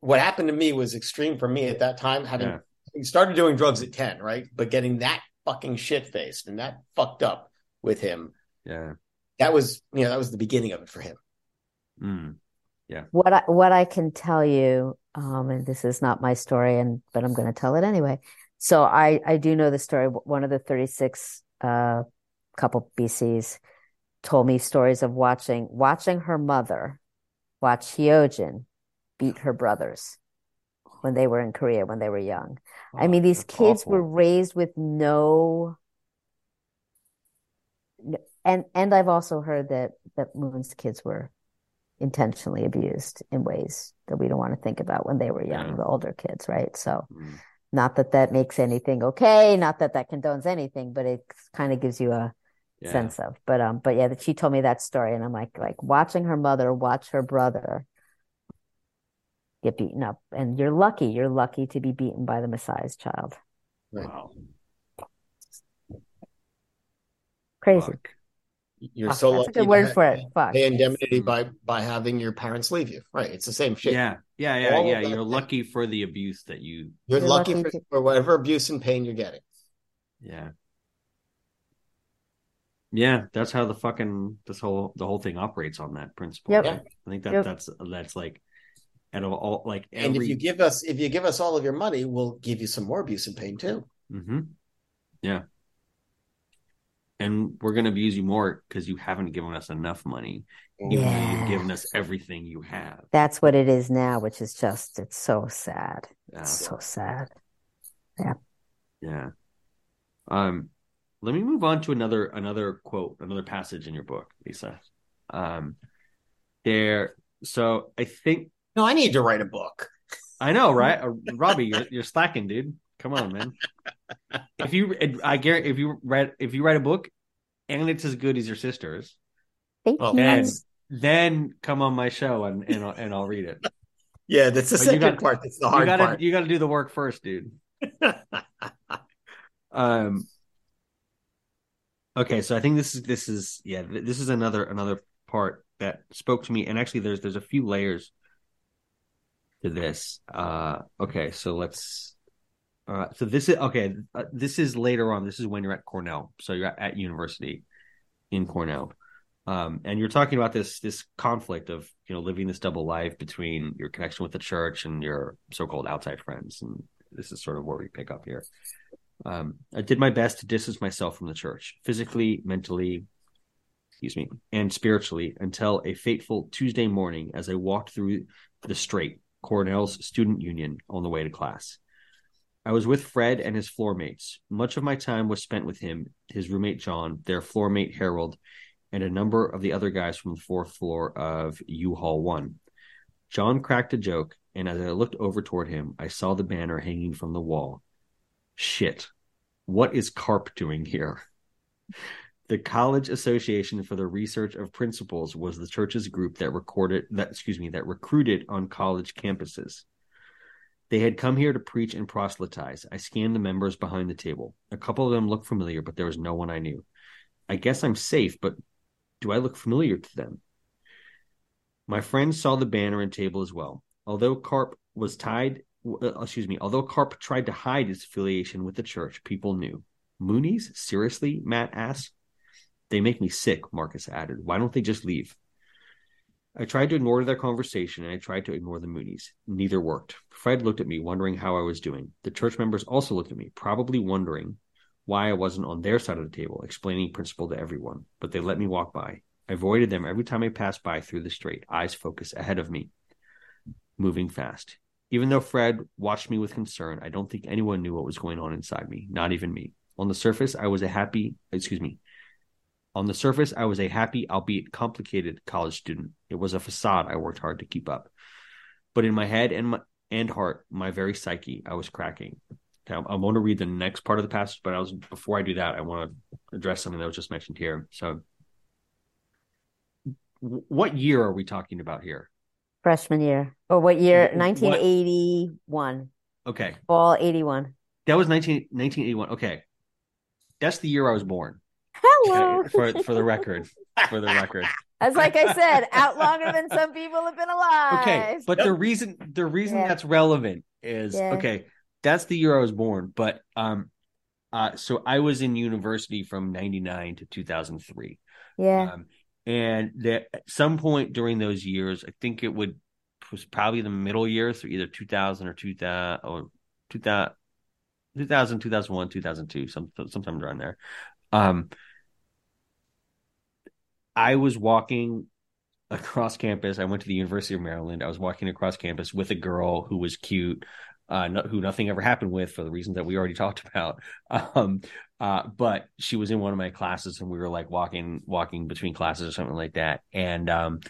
what happened to me was extreme for me at that time, having Yeah. started doing drugs at 10, right? But getting that fucking shit faced and that fucked up with him, yeah. that was, you know, that was the beginning of it for him. Mm. What I what I can tell you, um, and this is not my story, and but I'm going to tell it anyway. So I I do know the story. One of the 36 uh couple BCs told me stories of watching watching her mother watch Hyojin beat her brothers when they were in Korea when they were young. I mean, these Oh, kids awful. were raised with no, and and I've also heard that that Moon's kids were intentionally abused in ways that we don't want to think about when they were young, Yeah. the older kids, right? So, Mm. not that that makes anything okay, not that that condones anything, but it kind of gives you a Yeah. sense of. But um, but yeah, that she told me that story, and I'm like, like watching her mother watch her brother get beaten up, and you're lucky, you're lucky to be beaten by the Messiah's child. Wow. Crazy. Fuck. You're Fuck, so that's a lucky good to word for it. Fuck. pay indemnity by by having your parents leave you. Right. It's the same shit. Yeah, yeah, yeah, All yeah. You're lucky for the abuse that you. You're, You're lucky, lucky for, for whatever abuse and pain you're getting. Yeah. Yeah, that's how the fucking this whole the whole thing operates on that principle. Yep. right? I think that Yep. that's that's like out of all like And if you give us if you give us all of your money, we'll give you some more abuse and pain too. hmm Yeah. And we're gonna abuse you more because you haven't given us enough money, Yeah. you've given us everything you have. That's what it is now, which is just, it's so sad. Yeah. It's so sad. Yeah. Yeah. Um, let me move on to another another quote, another passage in your book, Lisa. Um, there. So I think No, I need to write a book. I know, right? Uh, Robbie, you're you're slacking, dude. Come on, man. If you, I guarantee, if you read, if you write a book, and it's as good as your sister's, Thank Well, you. then then come on my show and and I'll, and I'll read it. Yeah, that's the But you second got- part. That's the You hard gotta part. you gotta do the work first, dude. Um. Okay, so I think this is this is yeah this is another another part that spoke to me, and actually there's there's a few layers to this. Uh, okay, so let's. Uh, so this is okay. Uh, this is later on. This is when you're at Cornell. So you're at, at university in Cornell, um, and you're talking about this this conflict of you know living this double life between your connection with the church and your so-called outside friends, and this is sort of where we pick up here. Um, I did my best to distance myself from the church, physically, mentally, excuse me, and spiritually, until a fateful Tuesday morning as I walked through the Straight, Cornell's student union, on the way to class. I was with Fred and his floor mates. Much of my time was spent with him, his roommate John, their floor mate Harold, and a number of the other guys from the fourth floor of U Hall 1. John cracked a joke, and as I looked over toward him, I saw the banner hanging from the wall. Shit. What is CARP doing here? The College Association for the Research of Principles was the church's group that recorded that excuse me that recruited on college campuses. They had come here to preach and proselytize. I scanned the members behind the table. A couple of them looked familiar, but there was no one I knew. I guess I'm safe, but do I look familiar to them? My friends saw the banner and table as well. Although Carp was tied, uh, excuse me, although Carp tried to hide his affiliation with the church, people knew. Moonies? Seriously? Matt asked. They make me sick, Marcus added. Why don't they just leave? I tried to ignore their conversation and I tried to ignore the Moonies. Neither worked. Fred looked at me, wondering how I was doing. The church members also looked at me, probably wondering why I wasn't on their side of the table, explaining principle to everyone. But they let me walk by. I avoided them every time I passed by through the Straight, eyes focused ahead of me, moving fast. Even though Fred watched me with concern, I don't think anyone knew what was going on inside me, not even me. On the surface, I was a happy, excuse me. On the surface, I was a happy, albeit complicated college student. It was a facade I worked hard to keep up. But in my head and my and heart, my very psyche, I was cracking. Okay, I want to read the next part of the passage, but I was before I do that, I want to address something that was just mentioned here. So, what year are we talking about here? Freshman year. Or what year? 1981. Okay. Fall 81. That was 19, 1981. Okay. That's the year I was born. Hello. Okay, for for the record. For the record. As like I said, out longer than some people have been alive. Okay. But the reason the reason Yeah. that's relevant is Yeah. okay, that's the year I was born, but um uh so I was in university from 99 to 2003. Yeah. Um, and that at some point during those years, I think it would was probably the middle years, so either 2000 or 2000 or 2000, 2000 2001, 2002, some sometime around there. Um, I was walking across campus. I went to the University of Maryland. I was walking across campus with a girl who was cute, uh, no, who nothing ever happened with for the reasons that we already talked about. Um, uh, but she was in one of my classes, and we were like walking, walking between classes or something like that. And um,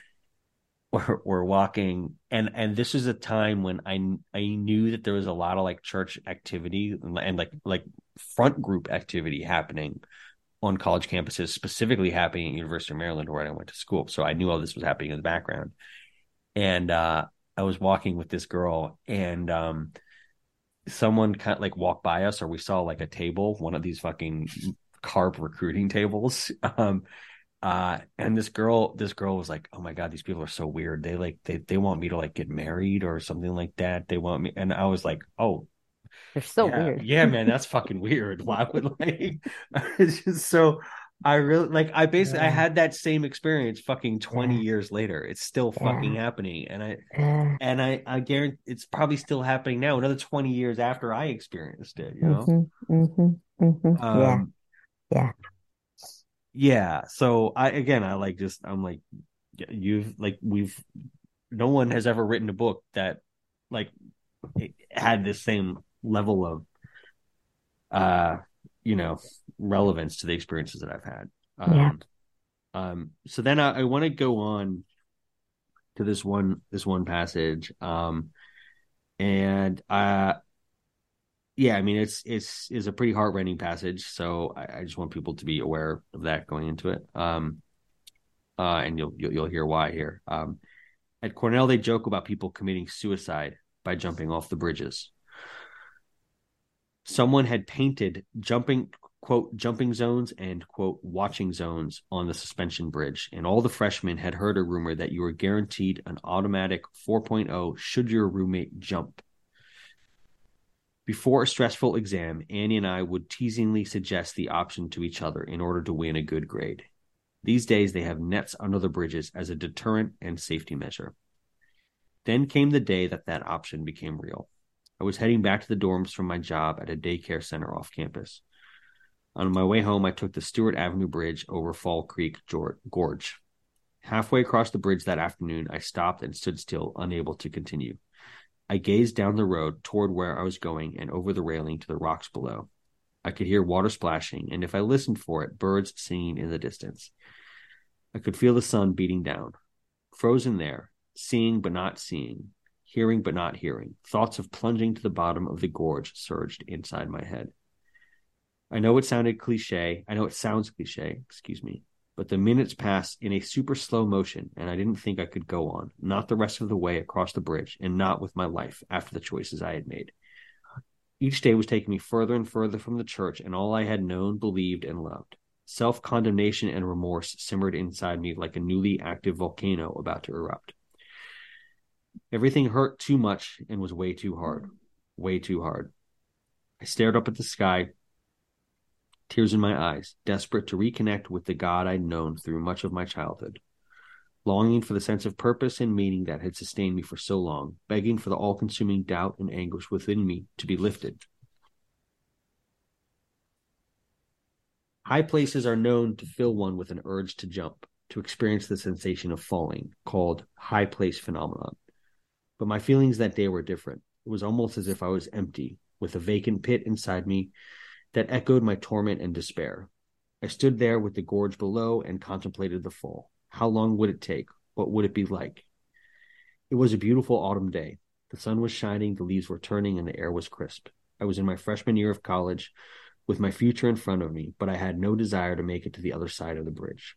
we're, we're walking, and and this is a time when I I knew that there was a lot of like church activity and, and like like front group activity happening on college campuses, specifically happening at University of Maryland, where I went to school. So I knew all this was happening in the background. And uh, I was walking with this girl, and um, someone kind of like walked by us, or we saw like a table, one of these fucking carp recruiting tables. Um, uh, and this girl, this girl was like, "Oh my god, these people are so weird. They like they they want me to like get married or something like that. They want me." And I was like, "Oh, They're so yeah, weird. Yeah, man, that's fucking weird. Why would like it's just so I really like I basically I had that same experience fucking 20 Yeah. years later. It's still Yeah. fucking happening. And I Yeah. and I I guarantee it's probably still happening now, another 20 years after I experienced it, you know? Mhm, mhm, mhm. yeah. Um Yeah. yeah. So I again I like just I'm like you've like we've no one has ever written a book that like it had this same level of uh you know relevance to the experiences that I've had. Um, Yeah. um so then I, I want to go on to this one this one passage. Um and uh yeah, I mean it's it's is a pretty heart rending passage, so I, I just want people to be aware of that going into it. Um uh and you'll you'll, you'll hear why here. Um at Cornell they joke about people committing suicide by jumping off the bridges. Someone had painted jumping quote jumping zones and quote watching zones on the suspension bridge and all the freshmen had heard a rumor that you were guaranteed an automatic 4.0 should your roommate jump. Before a stressful exam annie and i would teasingly suggest the option to each other in order to win a good grade. These days they have nets under the bridges as a deterrent and safety measure. Then came the day that that option became real i was heading back to the dorms from my job at a daycare center off campus on my way home, I took the Stewart Avenue Bridge over Fall Creek Gorge. Halfway across the bridge that afternoon, I stopped and stood still, unable to continue. I gazed down the road toward where I was going and over the railing to the rocks below. I could hear water splashing, and if I listened for it, birds singing in the distance. I could feel the sun beating down. Frozen there, seeing but not seeing, hearing but not hearing, thoughts of plunging to the bottom of the gorge surged inside my head. I know it sounded cliche. I know it sounds cliche, excuse me. But the minutes passed in a super slow motion, and I didn't think I could go on, not the rest of the way across the bridge, and not with my life after the choices I had made. Each day was taking me further and further from the church and all I had known, believed, and loved. Self condemnation and remorse simmered inside me like a newly active volcano about to erupt. Everything hurt too much and was way too hard. Way too hard. I stared up at the sky, tears in my eyes, desperate to reconnect with the God I'd known through much of my childhood, longing for the sense of purpose and meaning that had sustained me for so long, begging for the all consuming doubt and anguish within me to be lifted. High places are known to fill one with an urge to jump, to experience the sensation of falling, called high place phenomenon. But my feelings that day were different. It was almost as if I was empty, with a vacant pit inside me that echoed my torment and despair. I stood there with the gorge below and contemplated the fall. How long would it take? What would it be like? It was a beautiful autumn day. The sun was shining, the leaves were turning, and the air was crisp. I was in my freshman year of college with my future in front of me, but I had no desire to make it to the other side of the bridge.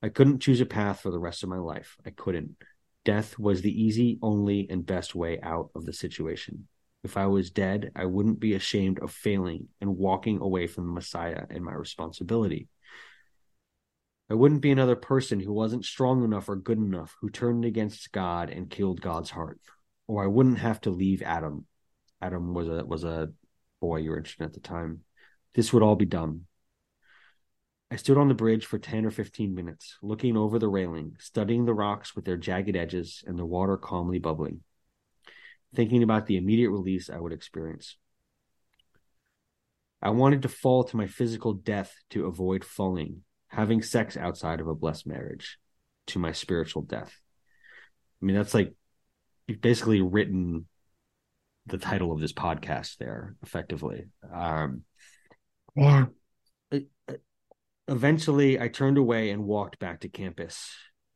I couldn't choose a path for the rest of my life. I couldn't. Death was the easy, only, and best way out of the situation. If I was dead, I wouldn't be ashamed of failing and walking away from the Messiah and my responsibility. I wouldn't be another person who wasn't strong enough or good enough, who turned against God and killed God's heart. Or I wouldn't have to leave Adam. Adam was a was a boy you were interested in at the time. This would all be done. I stood on the bridge for 10 or 15 minutes, looking over the railing, studying the rocks with their jagged edges and the water calmly bubbling, thinking about the immediate release I would experience. I wanted to fall to my physical death to avoid falling, having sex outside of a blessed marriage, to my spiritual death. I mean, that's like you've basically written the title of this podcast there effectively. Um, Yeah. Eventually, I turned away and walked back to campus.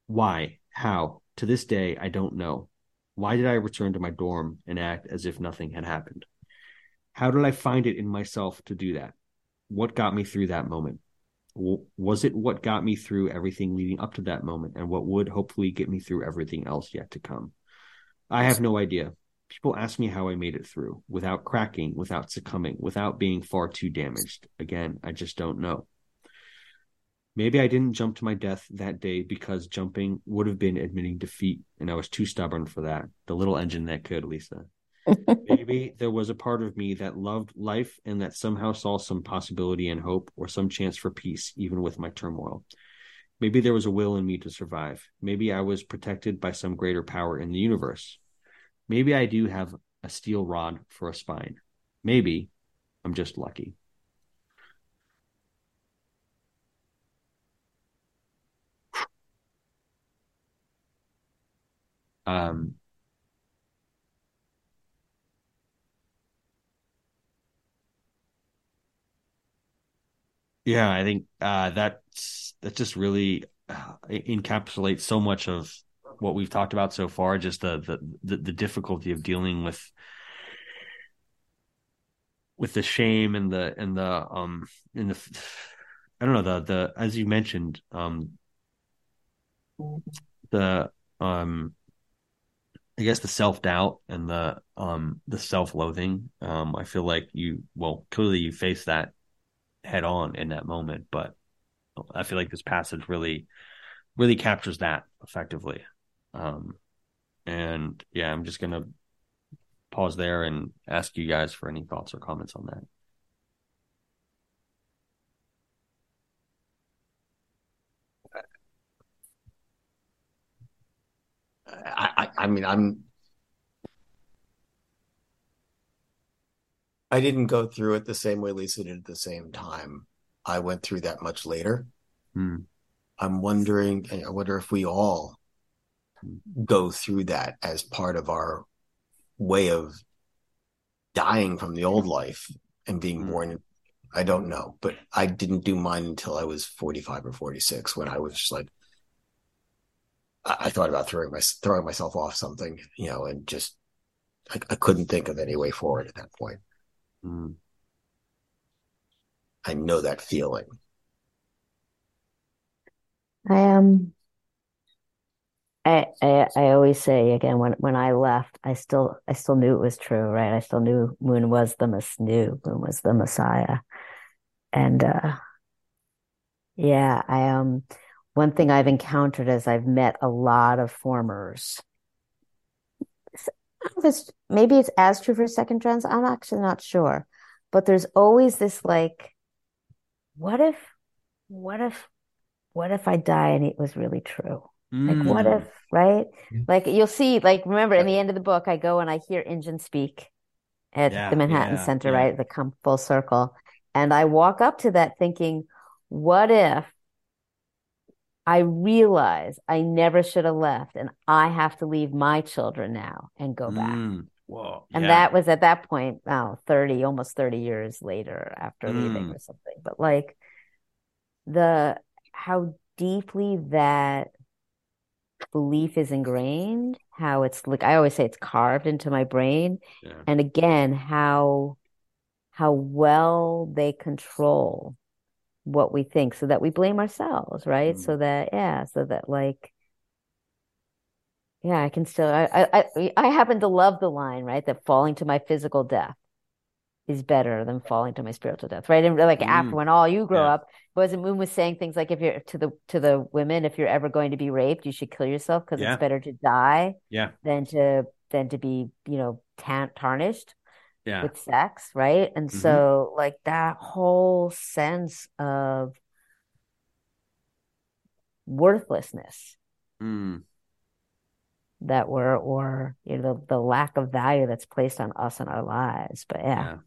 Why? How? To this day, I don't know. Why did I return to my dorm and act as if nothing had happened? How did I find it in myself to do that? What got me through that moment? Was it what got me through everything leading up to that moment and what would hopefully get me through everything else yet to come? I have no idea. People ask me how I made it through without cracking, without succumbing, without being far too damaged. Again, I just don't know. Maybe I didn't jump to my death that day because jumping would have been admitting defeat, and I was too stubborn for that. The little engine that could, Lisa. Maybe there was a part of me that loved life and that somehow saw some possibility and hope or some chance for peace, even with my turmoil. Maybe there was a will in me to survive. Maybe I was protected by some greater power in the universe. Maybe I do have a steel rod for a spine. Maybe I'm just lucky. Um, yeah, I think uh, that's that just really uh, encapsulates so much of what we've talked about so far. Just the the the, the difficulty of dealing with with the shame and the and the um and the I don't know the the as you mentioned um the um I guess the self doubt and the um the self loathing. Um, I feel like you well clearly you face that head on in that moment, but I feel like this passage really really captures that effectively. Um, and yeah, I'm just gonna pause there and ask you guys for any thoughts or comments on that. I, I, I mean, I'm. I didn't go through it the same way Lisa did at the same time. I went through that much later. Hmm. I'm wondering, I wonder if we all go through that as part of our way of dying from the old life and being Mm. born. I don't know, but I didn't do mine until I was 45 or 46 when I was just like, I, I thought about throwing my throwing myself off something, you know, and just I, I couldn't think of any way forward at that point. Hmm. I know that feeling. I um I, I I always say again when when I left I still I still knew it was true right I still knew Moon was the mess knew Moon was the Messiah and uh yeah I um one thing I've encountered is I've met a lot of formers I don't know if it's maybe it's as true for second gens I'm actually not sure but there's always this like what if what if what if I die and it was really true like, what Mm. if, right? Like, you'll see, like, remember in the end of the book, I go and I hear Injin speak at Yeah, the Manhattan yeah, Center, yeah. right? The come full circle. And I walk up to that thinking, what if I realize I never should have left, and I have to leave my children now and go back. Mm. Whoa. And yeah. that was at that point, oh, 30, almost 30 years later after leaving Mm. or something. But like the how deeply that belief is ingrained, how it's like I always say it's carved into my brain. Yeah. And again, how how well they control what we think so that we blame ourselves, right? Mm. So that yeah, so that like yeah, I can still I, I I happen to love the line, right? That falling to my physical death is better than falling to my spiritual death, right? And like after Mm. when all you grow Yeah. up, wasn't Moon was saying things like if you're to the to the women, if you're ever going to be raped, you should kill yourself because Yeah. it's better to die Yeah. than to than to be, you know, tarnished Yeah. with sex, right? And Mhm. so like that whole sense of worthlessness Mm. that we're or you know the, the lack of value that's placed on us and our lives. But yeah,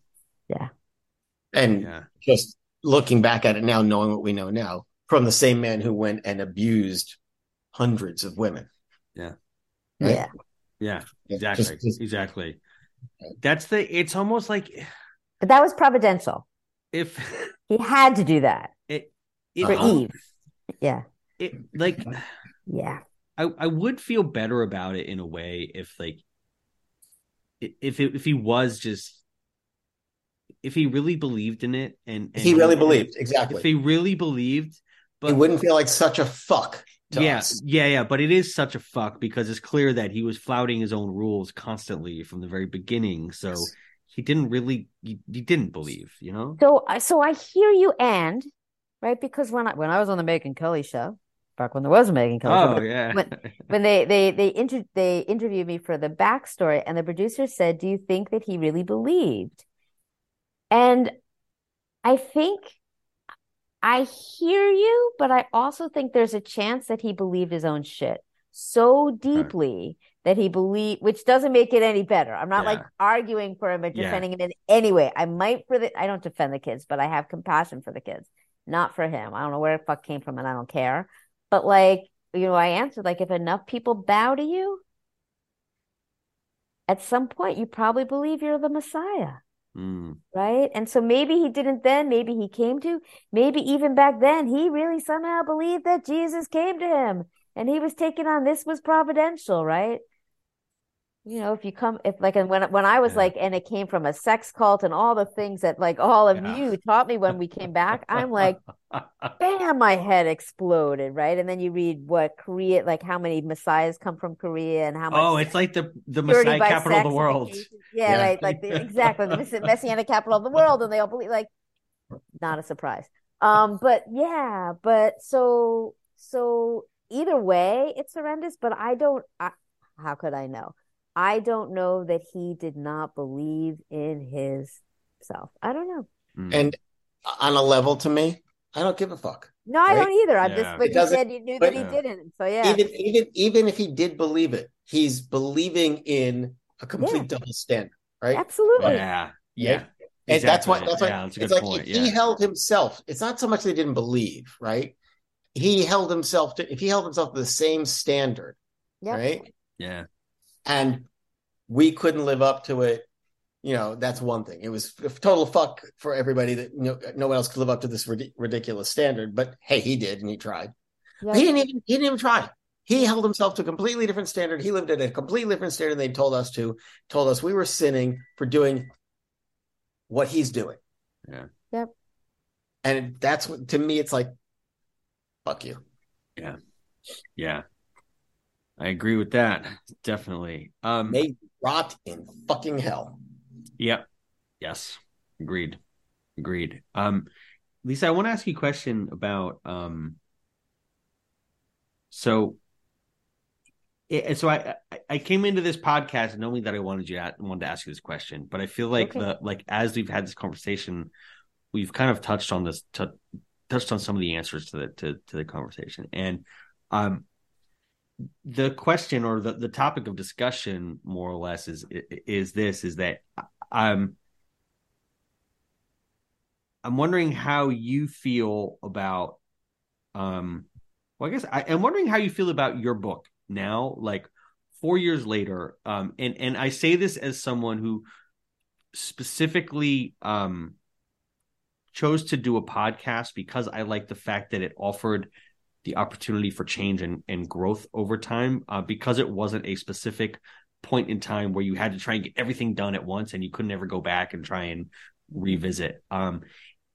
Yeah. And Yeah. just looking back at it now, knowing what we know now, from the same man who went and abused hundreds of women. Yeah. Right? yeah. Yeah. Yeah, Exactly. just- just- exactly. That's the. It's almost like But that was providential. if He had to do that it. It, for Uh-huh. Eve. Yeah. it like Yeah. I, I would feel better about it in a way if like if if he was just if he really believed in it and, and he really believed exactly. if he really believed but he wouldn't feel like such a fuck to yeah us. yeah yeah but it is such a fuck because it's clear that he was flouting his own rules constantly from the very beginning so Yes. he didn't really he, he didn't believe you know So I so I hear you and right because when I when I was on the Megyn Kelly show, back when there was a Megyn Kelly oh but yeah when- when they they they inter they interviewed me for the backstory and the producer said do you think that he really believed and i think i hear you but i also think there's a chance that he believed his own shit so deeply that he believed which doesn't make it any better. I'm not like arguing for him or Yeah. defending him in any way. I might for the i don't defend the kids but i have compassion for the kids not for him. I don't know where the fuck came from and i don't care. But like you know, I answered like if enough people bow to you, at some point you probably believe you're the Messiah, Mm, right? And so maybe he didn't then, maybe he came to, maybe even back then he really somehow believed that Jesus came to him and he was taking on this was providential, right? You know, if you come, if like, and when when I was Yeah. like, and it came from a sex cult and all the things that like all of Yeah. you taught me when we came back, I'm like, bam, my head exploded, right? And then you read what Korea, like how many messiahs come from Korea and how much oh it's like the the messiah capital of the world. Yeah, Yeah. right. Like the, exactly the mess- messianic capital of the world, and they all believe like not a surprise. Um, but yeah, but so so either way, it's horrendous. But I don't. I, how could I know? I don't know that he did not believe in his self. I don't know. Mm. And on a level to me, I don't give a fuck. No, I don't either. I'm Yeah. just, but It you said you knew but- that he Yeah. didn't. So yeah, Even even even if he did believe it, he's believing in a complete Yeah. double standard, right? absolutely. yeah yeah And that's why that's why yeah, that's a it's good like point he yeah held himself. It's not so much they didn't believe, right? He held himself to if he held himself to the same standard, Yep. right? yeah And we couldn't live up to it. You know, that's one thing. It was a total fuck for everybody that no, no one else could live up to this rid- ridiculous standard. But hey, he did, and he tried. Yep. He didn't even he didn't even try. He held himself to a completely different standard. He lived at a completely different standard than they told us to. Told us we were sinning for doing what he's doing. Yeah. Yep. And that's what to me it's like, fuck you. Yeah. Yeah i agree with that definitely um May rot in fucking hell. Yep. Yes. Agreed. Agreed. Um, Lisa, I want to ask you a question about um. So, so I I- I came into this podcast knowing that I wanted you to, wanted to ask you this question, but I feel like Okay. the like as we've had this conversation, we've kind of touched on this t- touched on some of the answers to the to to the conversation, and um, the question or the, the topic of discussion more or less is is this is that um I'm wondering how you feel about um Well, I guess I, am wondering how you feel about your book now, like four years later. Um, and and I say this as someone who specifically um chose to do a podcast because I like the fact that it offered the opportunity for change and, and growth over time uh, because it wasn't a specific point in time where you had to try and get everything done at once and you couldn't ever go back and try and revisit. Um,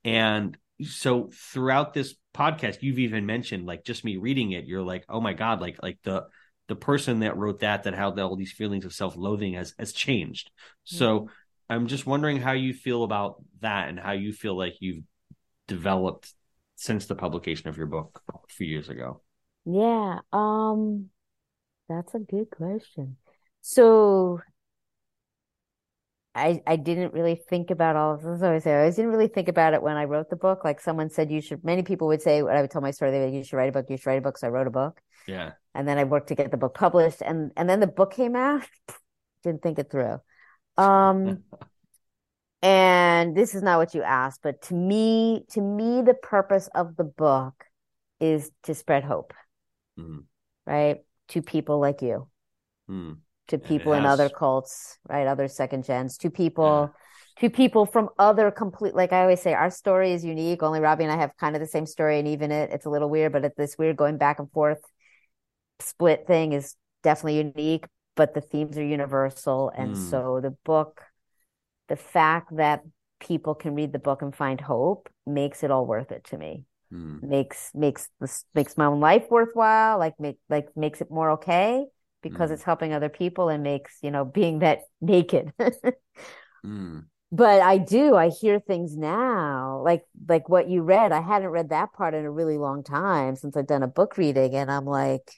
and so throughout this podcast, you've even mentioned like just me reading it, you're like, oh my God, like like the the person that wrote that that had all these feelings of self-loathing has has changed. Mm-hmm. So I'm just wondering how you feel about that and how you feel like you've developed since the publication of your book a few years ago. Yeah, um that's a good question. So I I didn't really think about all of this. I always say I didn't really think about it when I wrote the book. Like someone said, you should. Many people would say when I would tell my story, they would, you should write a book. You should write a book. So I wrote a book. Yeah. And then I worked to get the book published, and and then the book came out. Didn't think it through. Um, and this is not what you asked, but to me, to me, the purpose of the book is to spread hope, mm. right? To people like you. Mm to people in other cults, right? Other second gens, to people, yeah. to people from other complete, like I always say, our story is unique. Only Robbie and I have kind of the same story. And even it, it's a little weird, but it's this weird going back and forth split thing is definitely unique, but the themes are universal. And mm. so the book, the fact that people can read the book and find hope makes it all worth it to me. Mm. Makes makes this makes my own life worthwhile. Like make like makes it more okay because mm. it's helping other people and makes you know being that naked mm. but i do i hear things now like like what you read i hadn't read that part in a really long time since i've done a book reading and i'm like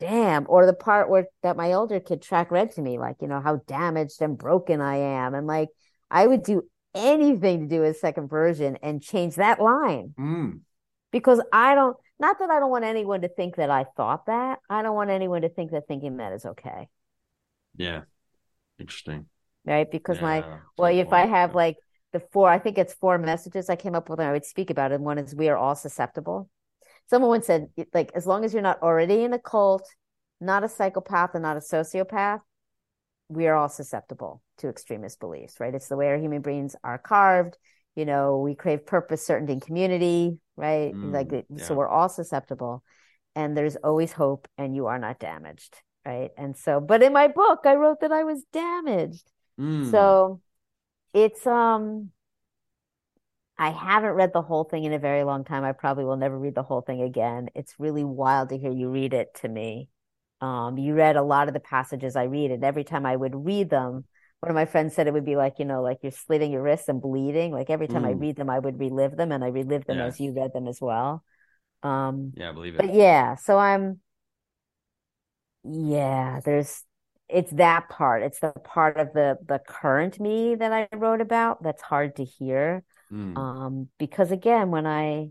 damn or the part where that my older kid track read to me like you know how damaged and broken i am and like i would do anything to do a second version and change that line mm. because i don't not that I don't want anyone to think that I thought that. I don't want anyone to think that thinking that is okay. Yeah. Interesting. Right? Because yeah, my well, if I have like the four, I think it's four messages I came up with and I would speak about it. one is we are all susceptible. Someone once said, like, as long as you're not already in a cult, not a psychopath and not a sociopath, we are all susceptible to extremist beliefs, right? It's the way our human brains are carved you know we crave purpose certainty and community right mm, like yeah. so we're all susceptible and there's always hope and you are not damaged right and so but in my book i wrote that i was damaged mm. so it's um i haven't read the whole thing in a very long time. I probably will never read the whole thing again. It's really wild to hear you read it to me. Um you read a lot of the passages i read and every time i would read them one of my friends said it would be like you know like you're slitting your wrists and bleeding. Like every time mm. i read them i would relive them and i relive them yeah. as you read them as well. Um yeah I believe it. but yeah so i'm yeah there's it's that part. It's the part of the the current me that i wrote about that's hard to hear mm. um because again when i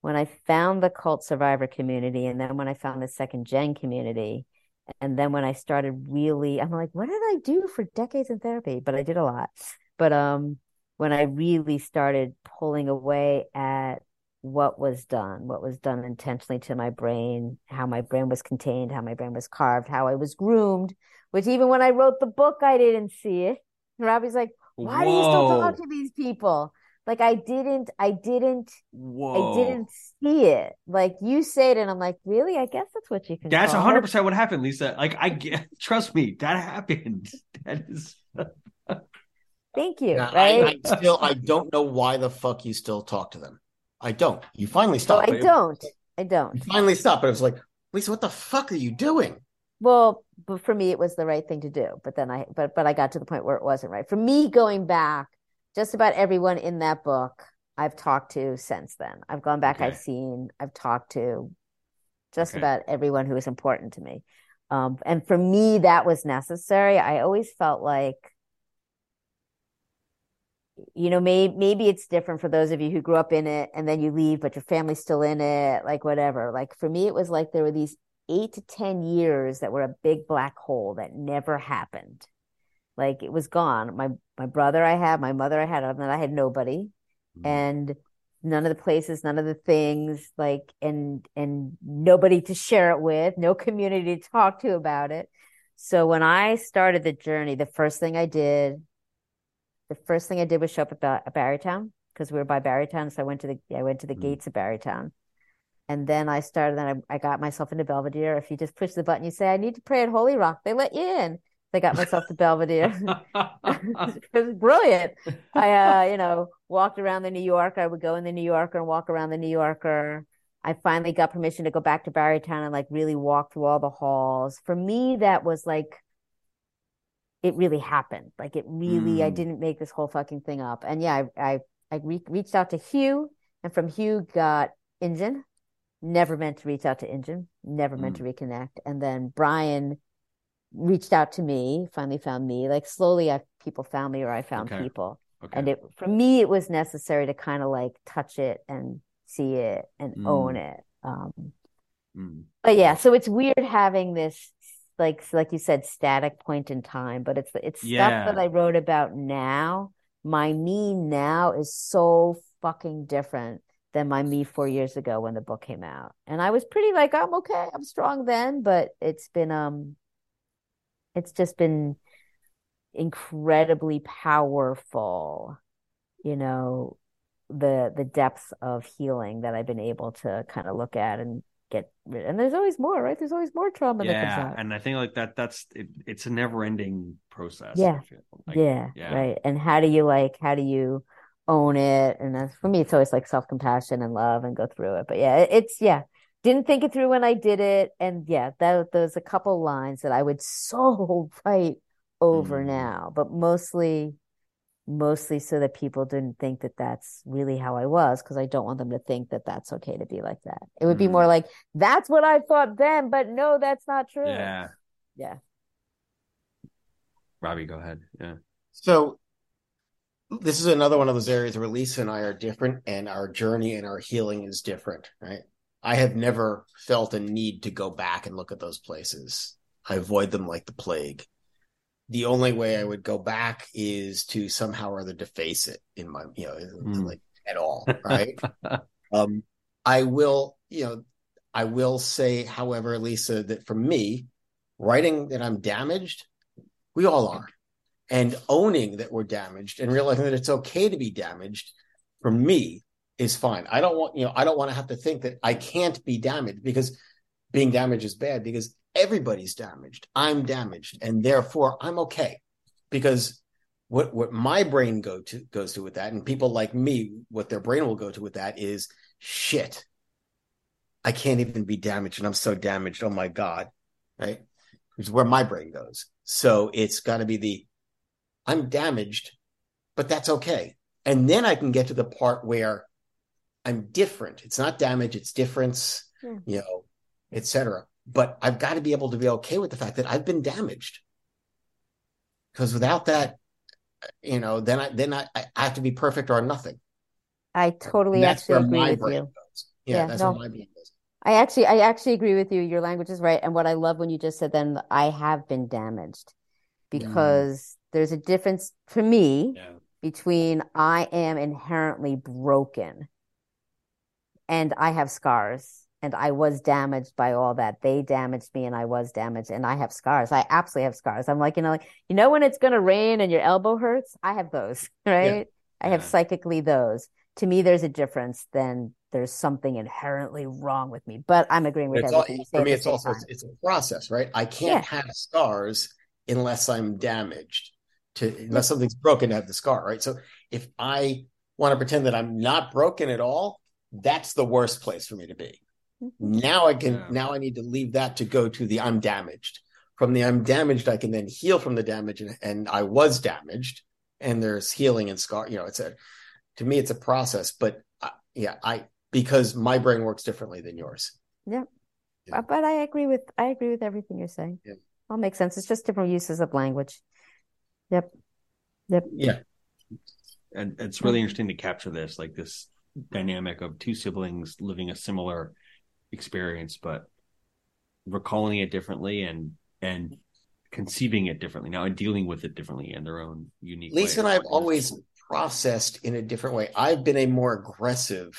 when i found the cult survivor community and then when i found the second gen community and then when I started really, I'm like, what did I do for decades in therapy? But I did a lot. But um, when I really started pulling away at what was done, what was done intentionally to my brain, how my brain was contained, how my brain was carved, how I was groomed, which even when I wrote the book, I didn't see it. And Robbie's like, why Whoa. do you still talk to these people? Like I didn't, I didn't, Whoa. I didn't see it. Like you say it, and I'm like, really? I guess that's what you can. That's 100 percent what happened, Lisa. Like I get, trust me, that happened. That is. Thank you. Now, right? I, I, still, I don't know why the fuck you still talk to them. I don't. You finally stopped. I don't. I don't. You finally stopped, but it was like, Lisa, what the fuck are you doing? Well, but for me, it was the right thing to do. But then I, but but I got to the point where it wasn't right. For me, going back just about everyone in that book I've talked to since then. I've gone back, okay. I've seen, I've talked to just okay. about everyone who was important to me. Um, and for me, that was necessary. I always felt like, you know, maybe maybe it's different for those of you who grew up in it and then you leave, but your family's still in it, like whatever. Like for me, it was like there were these eight to 10 years that were a big black hole that never happened. Like it was gone. My my brother I had, my mother I had, and then I had nobody. Mm-hmm. And none of the places, none of the things, like and and nobody to share it with, no community to talk to about it. So when I started the journey, the first thing I did, the first thing I did was show up at, Ba- at Barrytown because we were by Barrytown. So I went to the I went to the Mm. gates of Barrytown. And then I started, then I, I got myself into Belvedere. If you just push the button, you say, I need to pray at Holy Rock, they let you in. I got myself to Belvedere. it was brilliant. I, uh, you know, walked around the New Yorker. I would go in the New Yorker and walk around the New Yorker. I finally got permission to go back to Barrytown and like really walk through all the halls. For me, that was like, it really happened. Like it really, I Mm. didn't make this whole fucking thing up. And yeah, I, I, I re- reached out to Hugh and from Hugh got Injin. Never meant to reach out to Injin. Never meant to reconnect. And then Brian reached out to me, finally found me. Like slowly, I people found me or I found Okay. people. Okay. And it for me, it was necessary to kind of like touch it and see it and Mm. own it. Um, Mm. but yeah, so it's weird having this like like you said, static point in time. But it's it's stuff that I wrote about now. My me now is so fucking different than my me four years ago when the book came out. And I was pretty like, I'm okay, I'm strong then, but it's been um it's just been incredibly powerful, you know, the the depth of healing that I've been able to kind of look at and get rid. And there's always more, right? There's always more trauma that Yeah, comes out. and I think like that. That's it, it's a never-ending process. Yeah. Like, yeah, yeah. right. And how do you like, how do you own it? And that's, for me, it's always like self-compassion and love and go through it. But yeah, it- it's, yeah, didn't think it through when I did it. And yeah, that, there's a couple lines that I would so write over Mm. now, but mostly, mostly so that people didn't think that that's really how I was, because I don't want them to think that that's okay to be like that. It would be Mm. more like, that's what I thought then, but no, that's not true. Yeah. Yeah. Robbie, go ahead. Yeah. So this is another one of those areas where Lisa and I are different and our journey and our healing is different, right? I have never felt a need to go back and look at those places. I avoid them like the plague. The only way I would go back is to somehow or other deface it in my, you know, Hmm. like at all, right? um, I will, you know, I will say, however, Lisa, that for me, writing that I'm damaged, we all are and owning that we're damaged and realizing that it's okay to be damaged for me is fine. I don't want, you know, I don't want to have to think that I can't be damaged because being damaged is bad because everybody's damaged. I'm damaged and therefore I'm okay because what what my brain go to goes to with that and people like me what their brain will go to with that is shit. I can't even be damaged and I'm so damaged. Oh my god. Right? Which is where my brain goes. So it's got to be the I'm damaged, but that's okay. And then I can get to the part where I'm different. It's not damage, it's difference, Yeah. you know, etc. But I've got to be able to be okay with the fact that I've been damaged. Because without that, you know, then I then I, I have to be perfect or nothing. I totally actually agree with you. goes. Yeah, Yeah, that's no. my brain goes. I actually, I actually agree with you. Your language is right. And what I love when you just said then, I have been damaged because there's a difference for me Yeah. between I am inherently broken and I have scars and I was damaged by all that. They damaged me and I was damaged and I have scars. I absolutely have scars. I'm like, you know, like, you know, when it's going to rain and your elbow hurts, I have those, right? I have Yeah. psychically those. To me, there's a difference than there's something inherently wrong with me. But I'm agreeing with It's everything say for me, it's also time. it's a process, right? I can't have scars unless I'm damaged. To unless something's broken to have the scar, right? So if I want to pretend that I'm not broken at all, that's the worst place for me to be. Mhm. Now I can Yeah. now I need to leave that to go to the I'm damaged. From the I'm damaged, I can then heal from the damage, and, and I was damaged, and there's healing and scar. You know, it's a to me it's a process, but uh, yeah, I because my brain works differently than yours. Yeah. Uh, But I agree with I agree with everything you're saying. Yeah. All makes sense. It's just different uses of language. Yep. Yep. Yeah, and it's really interesting to capture this like this dynamic of two siblings living a similar experience but recalling it differently and and conceiving it differently now and dealing with it differently in their own unique Lisa and I have always processed in a different way. I've been a more aggressive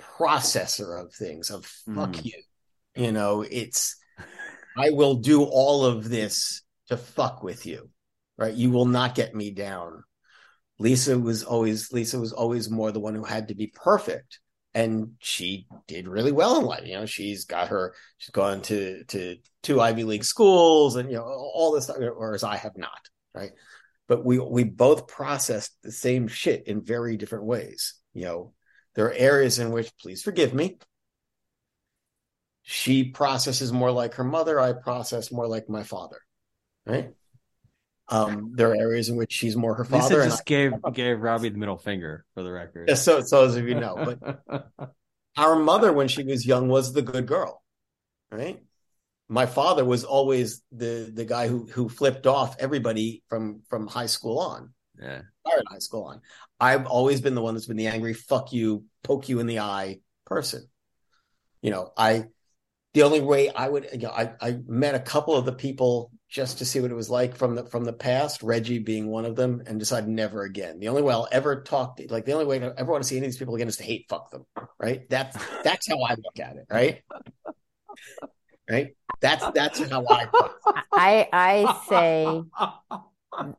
processor of things of fuck Mm. you. You know, it's I will do all of this to fuck with you. Right? You will not get me down. Lisa was always Lisa was always more the one who had to be perfect. And she did really well in life. You know, she's got her, she's gone to to two Ivy League schools and you know, all this stuff, whereas I have not, right? But we we both processed the same shit in very different ways. You know, there are areas in which, please forgive me, she processes more like her mother, I process more like my father. Right? Um, there are areas in which she's more her Lisa father. and just gave gave Robbie the middle finger for the record. I- so so as you know, but our mother when she was young was the good girl right my father was always the the guy who who flipped off everybody from from high school on yeah. or high school on i've always been the one that's been the angry fuck you poke you in the eye person you know i the only way i would you know i i met a couple of the people just to see what it was like from the from the past reggie being one of them and decide never again the only way i'll ever talk to, like the only way to ever want to see any of these people again is to hate fuck them right that's that's how i look at it right right that's that's how i I I say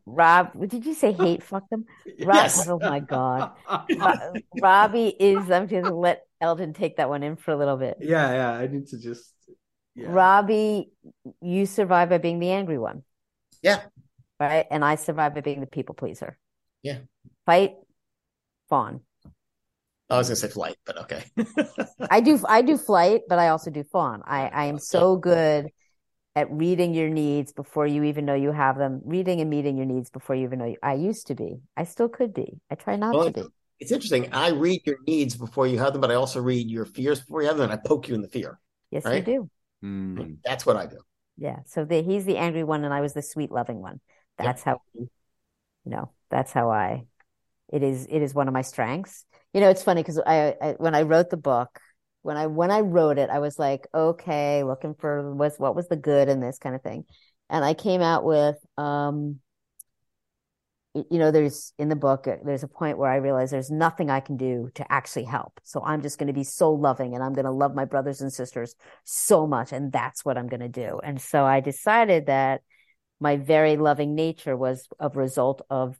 Rob, did you say hate fuck them? Rob, Yes. oh my God. Robbie is, I'm going to let Eldon take that one in for a little bit. Yeah, yeah. I need to just. Yeah. Robbie, you survive by being the angry one. Yeah. Right? And I survive by being the people pleaser. Yeah. Fight, fawn. i was gonna say flight but okay I do I do flight, but I also do fawn. I, I am so good at reading your needs before you even know you have them, reading and meeting your needs before you even know you I used to be. I still could be. I try not Well, to be. it's interesting i read your needs before you have them but i also read your fears before you have them and i poke you in the fear Yes, right? you do. Mm. that's what i do Yeah. So the, he's the angry one and I was the sweet loving one. Yep. That's how you know, that's how I it is it is one of my strengths. You know, it's funny because I, I when I wrote the book, when I when I wrote it, I was like, okay, looking for was what was the good in this kind of thing. And I came out with um y- you know, there's in the book, uh, there's a point where I realize there's nothing I can do to actually help. So I'm just going to be so loving and I'm going to love my brothers and sisters so much. And that's what I'm going to do. And so I decided that my very loving nature was a result of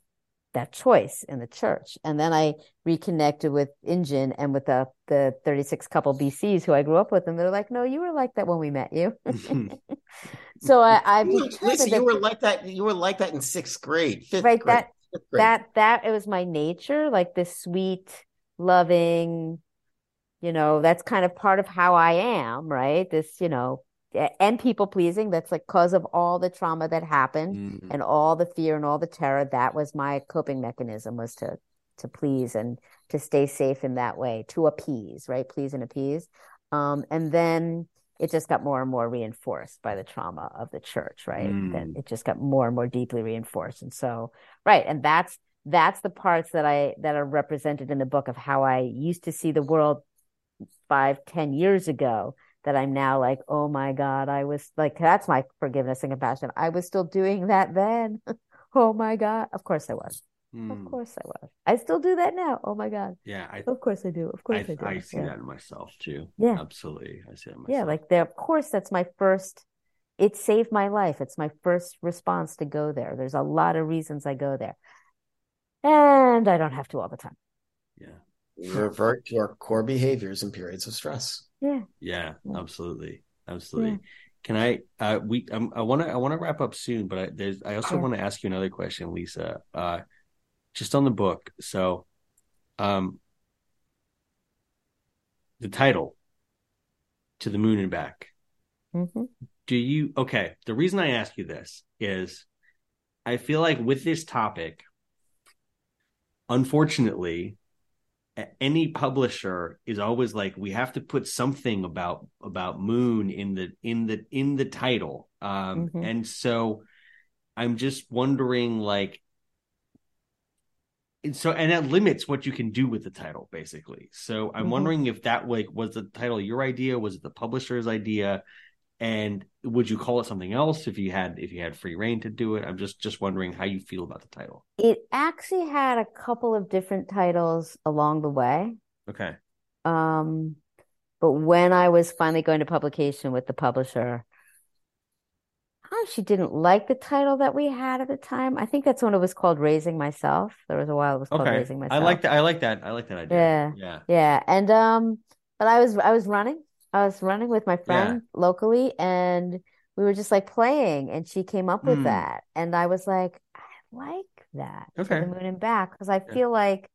that choice in the church. And then I reconnected with Injin and with the, the 36 couple BCs who I grew up with. And they're like, no, you were like that when we met you. so I, I've You- determined Lisa, that- you were like that you were like that in sixth grade fifth right grade that fifth grade. that that it was my nature like this sweet loving you know that's kind of part of how i am right this you know a- and people pleasing that's like cause of all the trauma that happened Mm. and all the fear and all the terror that was my coping mechanism was to to please and to stay safe in that way to appease right please and appease um and then it just got more and more reinforced by the trauma of the church right Mm. it just got more and more deeply reinforced and so right and that's that's the parts that i that are represented in the book of how i used to see the world five ten years ago that i'm now like oh my god i was like that's my forgiveness and compassion i was still doing that then oh my god of course i was Mm. of course i was i still do that now oh my god Yeah, I of course i do of course i, I, do I see Yeah. that in myself too. Yeah. absolutely. I see that in myself. Yeah, like there, of course, that's my first. It saved my life. It's my first response to go there. There's a lot of reasons I go there, and I don't have to all the time. yeah, We revert to our core behaviors in periods of stress. Yeah, yeah, Yeah. absolutely, absolutely. Can I? Uh, we um, I want to I want to wrap up soon, but I, there's I also Yeah. want to ask you another question, Lisa. Uh, just on the book. So, um, the title, "To the Moon and Back." hmm do you okay the reason i ask you this is i feel like with this topic unfortunately any publisher is always like we have to put something about about moon in the in the in the title um Mhm. and so i'm just wondering like and so and that limits what you can do with the title basically so i'm Mhm. wondering if that like was the title your idea was it the publisher's idea And would you call it something else if you had if you had free reign to do it? I'm just just wondering how you feel about the title. It actually had a couple of different titles along the way. Okay. Um, but when I was finally going to publication with the publisher, I actually didn't like the title that we had at the time. I think that's when it was called Raising Myself. There was a while it was called Okay. Raising Myself. I like that. I like that. I like that idea. Yeah. Yeah. Yeah, and um, but I was I was running. I was running with my friend locally, and we were just like playing, and she came up with Hmm. that, and I was like, I like that. Okay. the moon and back, because I feel like,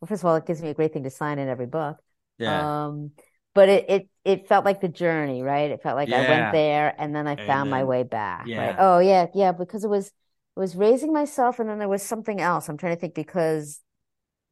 well, first of all, it gives me a great thing to sign in every book. Yeah. Um, but it it it felt like the journey, right? It felt like I went there, and then I And found my way back, right? yeah. Oh yeah, yeah, because it was it was raising myself, and then there was something else. I'm trying to think because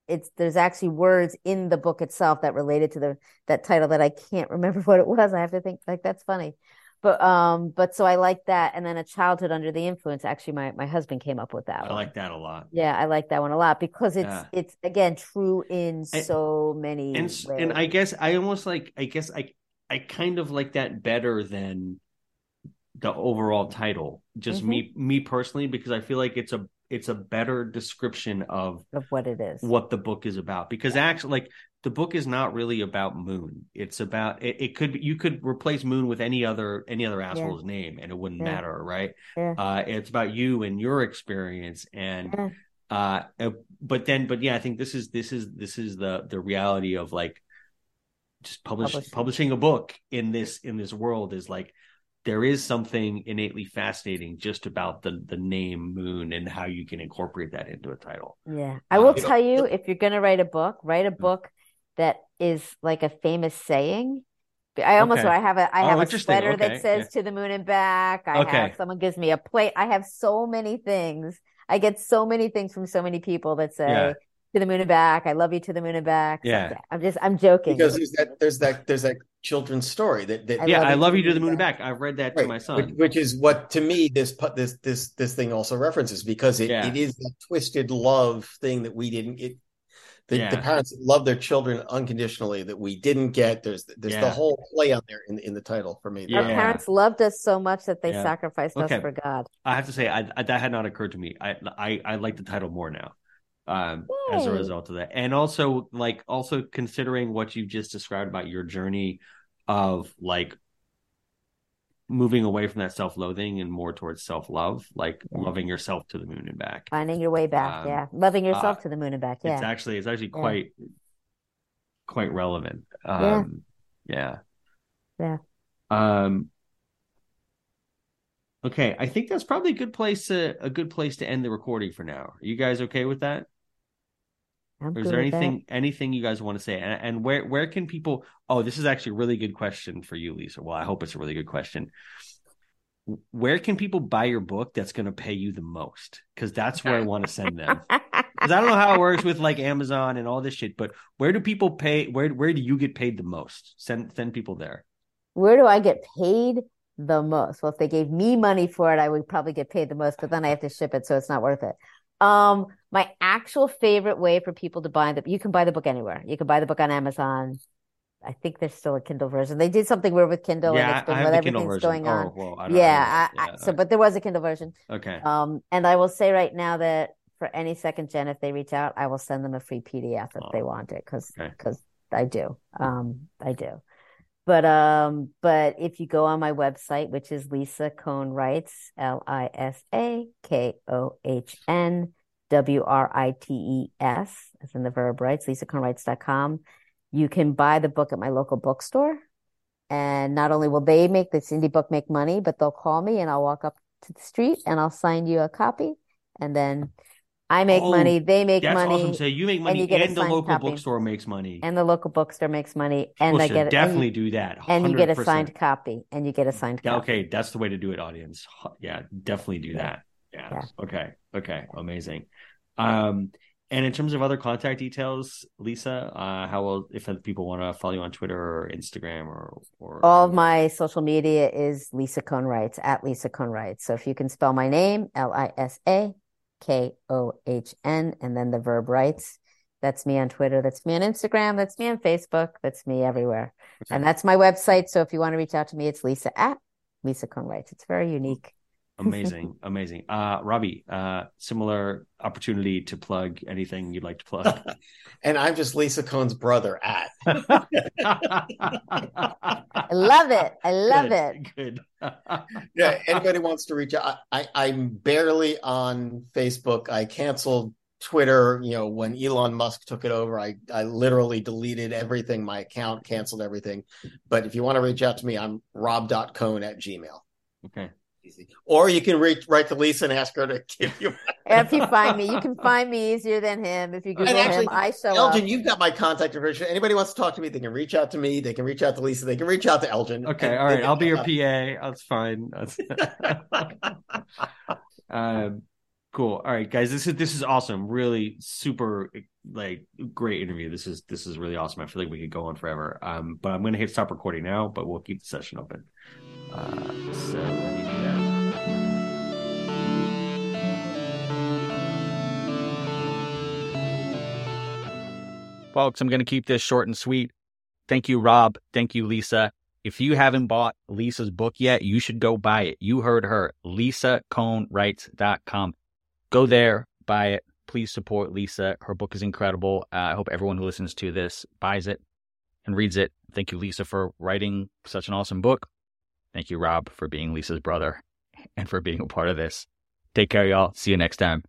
it's there's actually words in the book itself that related to the that title that I can't remember what it was. I have to think like that's funny. But um but so I like that and then a childhood under the influence actually my my husband came up with that I one. like that a lot. Yeah, I like that one a lot because it's Yeah. it's again true in And- so many and ways. and I guess I almost like I guess I I kind of like that better than the overall title. Just Mm-hmm. me me personally because I feel like it's a it's a better description of of what it is. what the book is about because actually like the book is not really about moon it's about it, it could you could replace moon with any other any other asshole's name and it wouldn't Yeah. matter right Yeah. uh it's about you and your experience and Yeah. uh uh, but then but yeah i think this is this is this is the the reality of like just publish, Publishing. publishing a book in this in this world is like there is something innately fascinating just about the the name moon and how you can incorporate that into a title Yeah. I Uh, will know, tell you if you're going to write a book, write a book that is like a famous saying. I almost Okay. I have a I Oh, have a interesting. sweater Okay, that says yeah. to the moon and back. I Okay. have someone gives me a plate. I have so many things. I get so many things from so many people that say Yeah. To the moon and back. I love you to the moon and back. Yeah. like. I'm just I'm joking. because there's that there's that there's that children's story that, that I yeah love i love you to the moon moon and and back i've read that to my son which is what to me this pu- this this this thing also references because it, Yeah. it is that twisted love thing that we didn't get. The, the parents love their children unconditionally that we didn't get. There's there's Yeah. the whole play on there in in the title for me. Our parents loved us so much that they Yeah. sacrificed us for God. i have to say I, I that had not occurred to me i i, I like the title more now um as a result of that and also like also considering what you just described about your journey of like moving away from that self-loathing and more towards self-love like Yeah. loving yourself to the moon and back Finding your way back. Um, yeah. Loving yourself uh, to the moon and back. Yeah. It's actually it's actually Yeah. quite quite relevant Yeah. um yeah Yeah. um okay i think that's probably a good place to a good place to end the recording for now are you guys okay with that I'm is there with that. anything anything you guys want to say and, and where where can people oh this is actually a really good question for you lisa well i hope it's a really good question where can people buy your book that's going to pay you the most because that's where i want to send them because I don't know how it works with like Amazon and all this shit, but where do people pay? Where where do you get paid the most? Send send people there. Where do I get paid the most? Well, if they gave me money for it, I would probably get paid the most, but then I have to ship it, so it's not worth it. Um, my actual favorite way for people to buy the you can buy the book anywhere. You can buy the book on Amazon. I think there's still a Kindle version. They did something weird with Kindle, and yeah, it's been I with everything's going oh, on. well, I Yeah, I I, don't I, know. so but there was a Kindle version. okay, Um, and I will say right now that for any second gen, if they reach out, I will send them a free PDF if they Oh, want it, because okay. I do. Um, I do. But um, but if you go on my website, which is Lisa Kohn Writes, L I S A K O H N W R I T E S, as in the verb rights, lisakohnwrites.com, you can buy the book at my local bookstore. And not only will they make this indie book make money, but they'll call me and I'll walk up to the street and I'll sign you a copy. And then I make Oh, money, they make that's money, awesome. So you make money, and, get a the local copy. bookstore makes money. and the local bookstore makes money, and I get and you- definitely do that. and you get a signed copy, and you get a signed Yeah, copy. okay, that's the way to do it, audience. Yeah, definitely do that. Yeah. Yeah. Okay. Okay. Amazing. Um, and in terms of other contact details, Lisa, uh, how will if people want to follow you on Twitter or Instagram or or All of my social media is Lisa Kohn Writes at Lisa Kohn Writes. So if you can spell my name, L I S A K O H N, and then the verb writes, that's me on Twitter. That's me on Instagram. That's me on Facebook. That's me everywhere. Okay. And that's my website. So if you want to reach out to me, it's Lisa at Lisa writes. It's very unique. Amazing, amazing. Uh, Robbie, uh, similar opportunity to plug anything you'd like to plug. and I'm just Lisa Kohn's brother at. I love it. I love Good, it. Good. yeah, anybody wants to reach out. I, I, I'm barely on Facebook. I canceled Twitter, you know, when Elon Musk took it over, I, I literally deleted everything, my account, canceled everything. But if you want to reach out to me, I'm rob.kohn at gmail. Okay. Easy. Or you can reach write to Lisa and ask her to give you. If you find me, you can find me easier than him. If you Google actually, him, I show Elgin, up. you've got my contact information. Anybody wants to talk to me, they can reach out to me. They can reach out to Lisa. They can reach out to Elgin. Okay. And All they right. can- I'll be your PA. That's fine. That's um, cool. All right, guys. This is this is awesome. Really super like great interview. This is this is really awesome. I feel like we could go on forever. Um, but I'm gonna hit stop recording now, but we'll keep the session open. Uh, so Folks, I'm going to keep this short and sweet. Thank you, Rob. Thank you, Lisa. If you haven't bought Lisa's book yet, you should go buy it. You heard her, lisakohnwrites.com. Go there, buy it. Please support Lisa. Her book is incredible. Uh, I hope everyone who listens to this buys it and reads it. Thank you, Lisa, for writing such an awesome book. Thank you, Rob, for being Lisa's brother and for being a part of this. Take care, y'all. See you next time.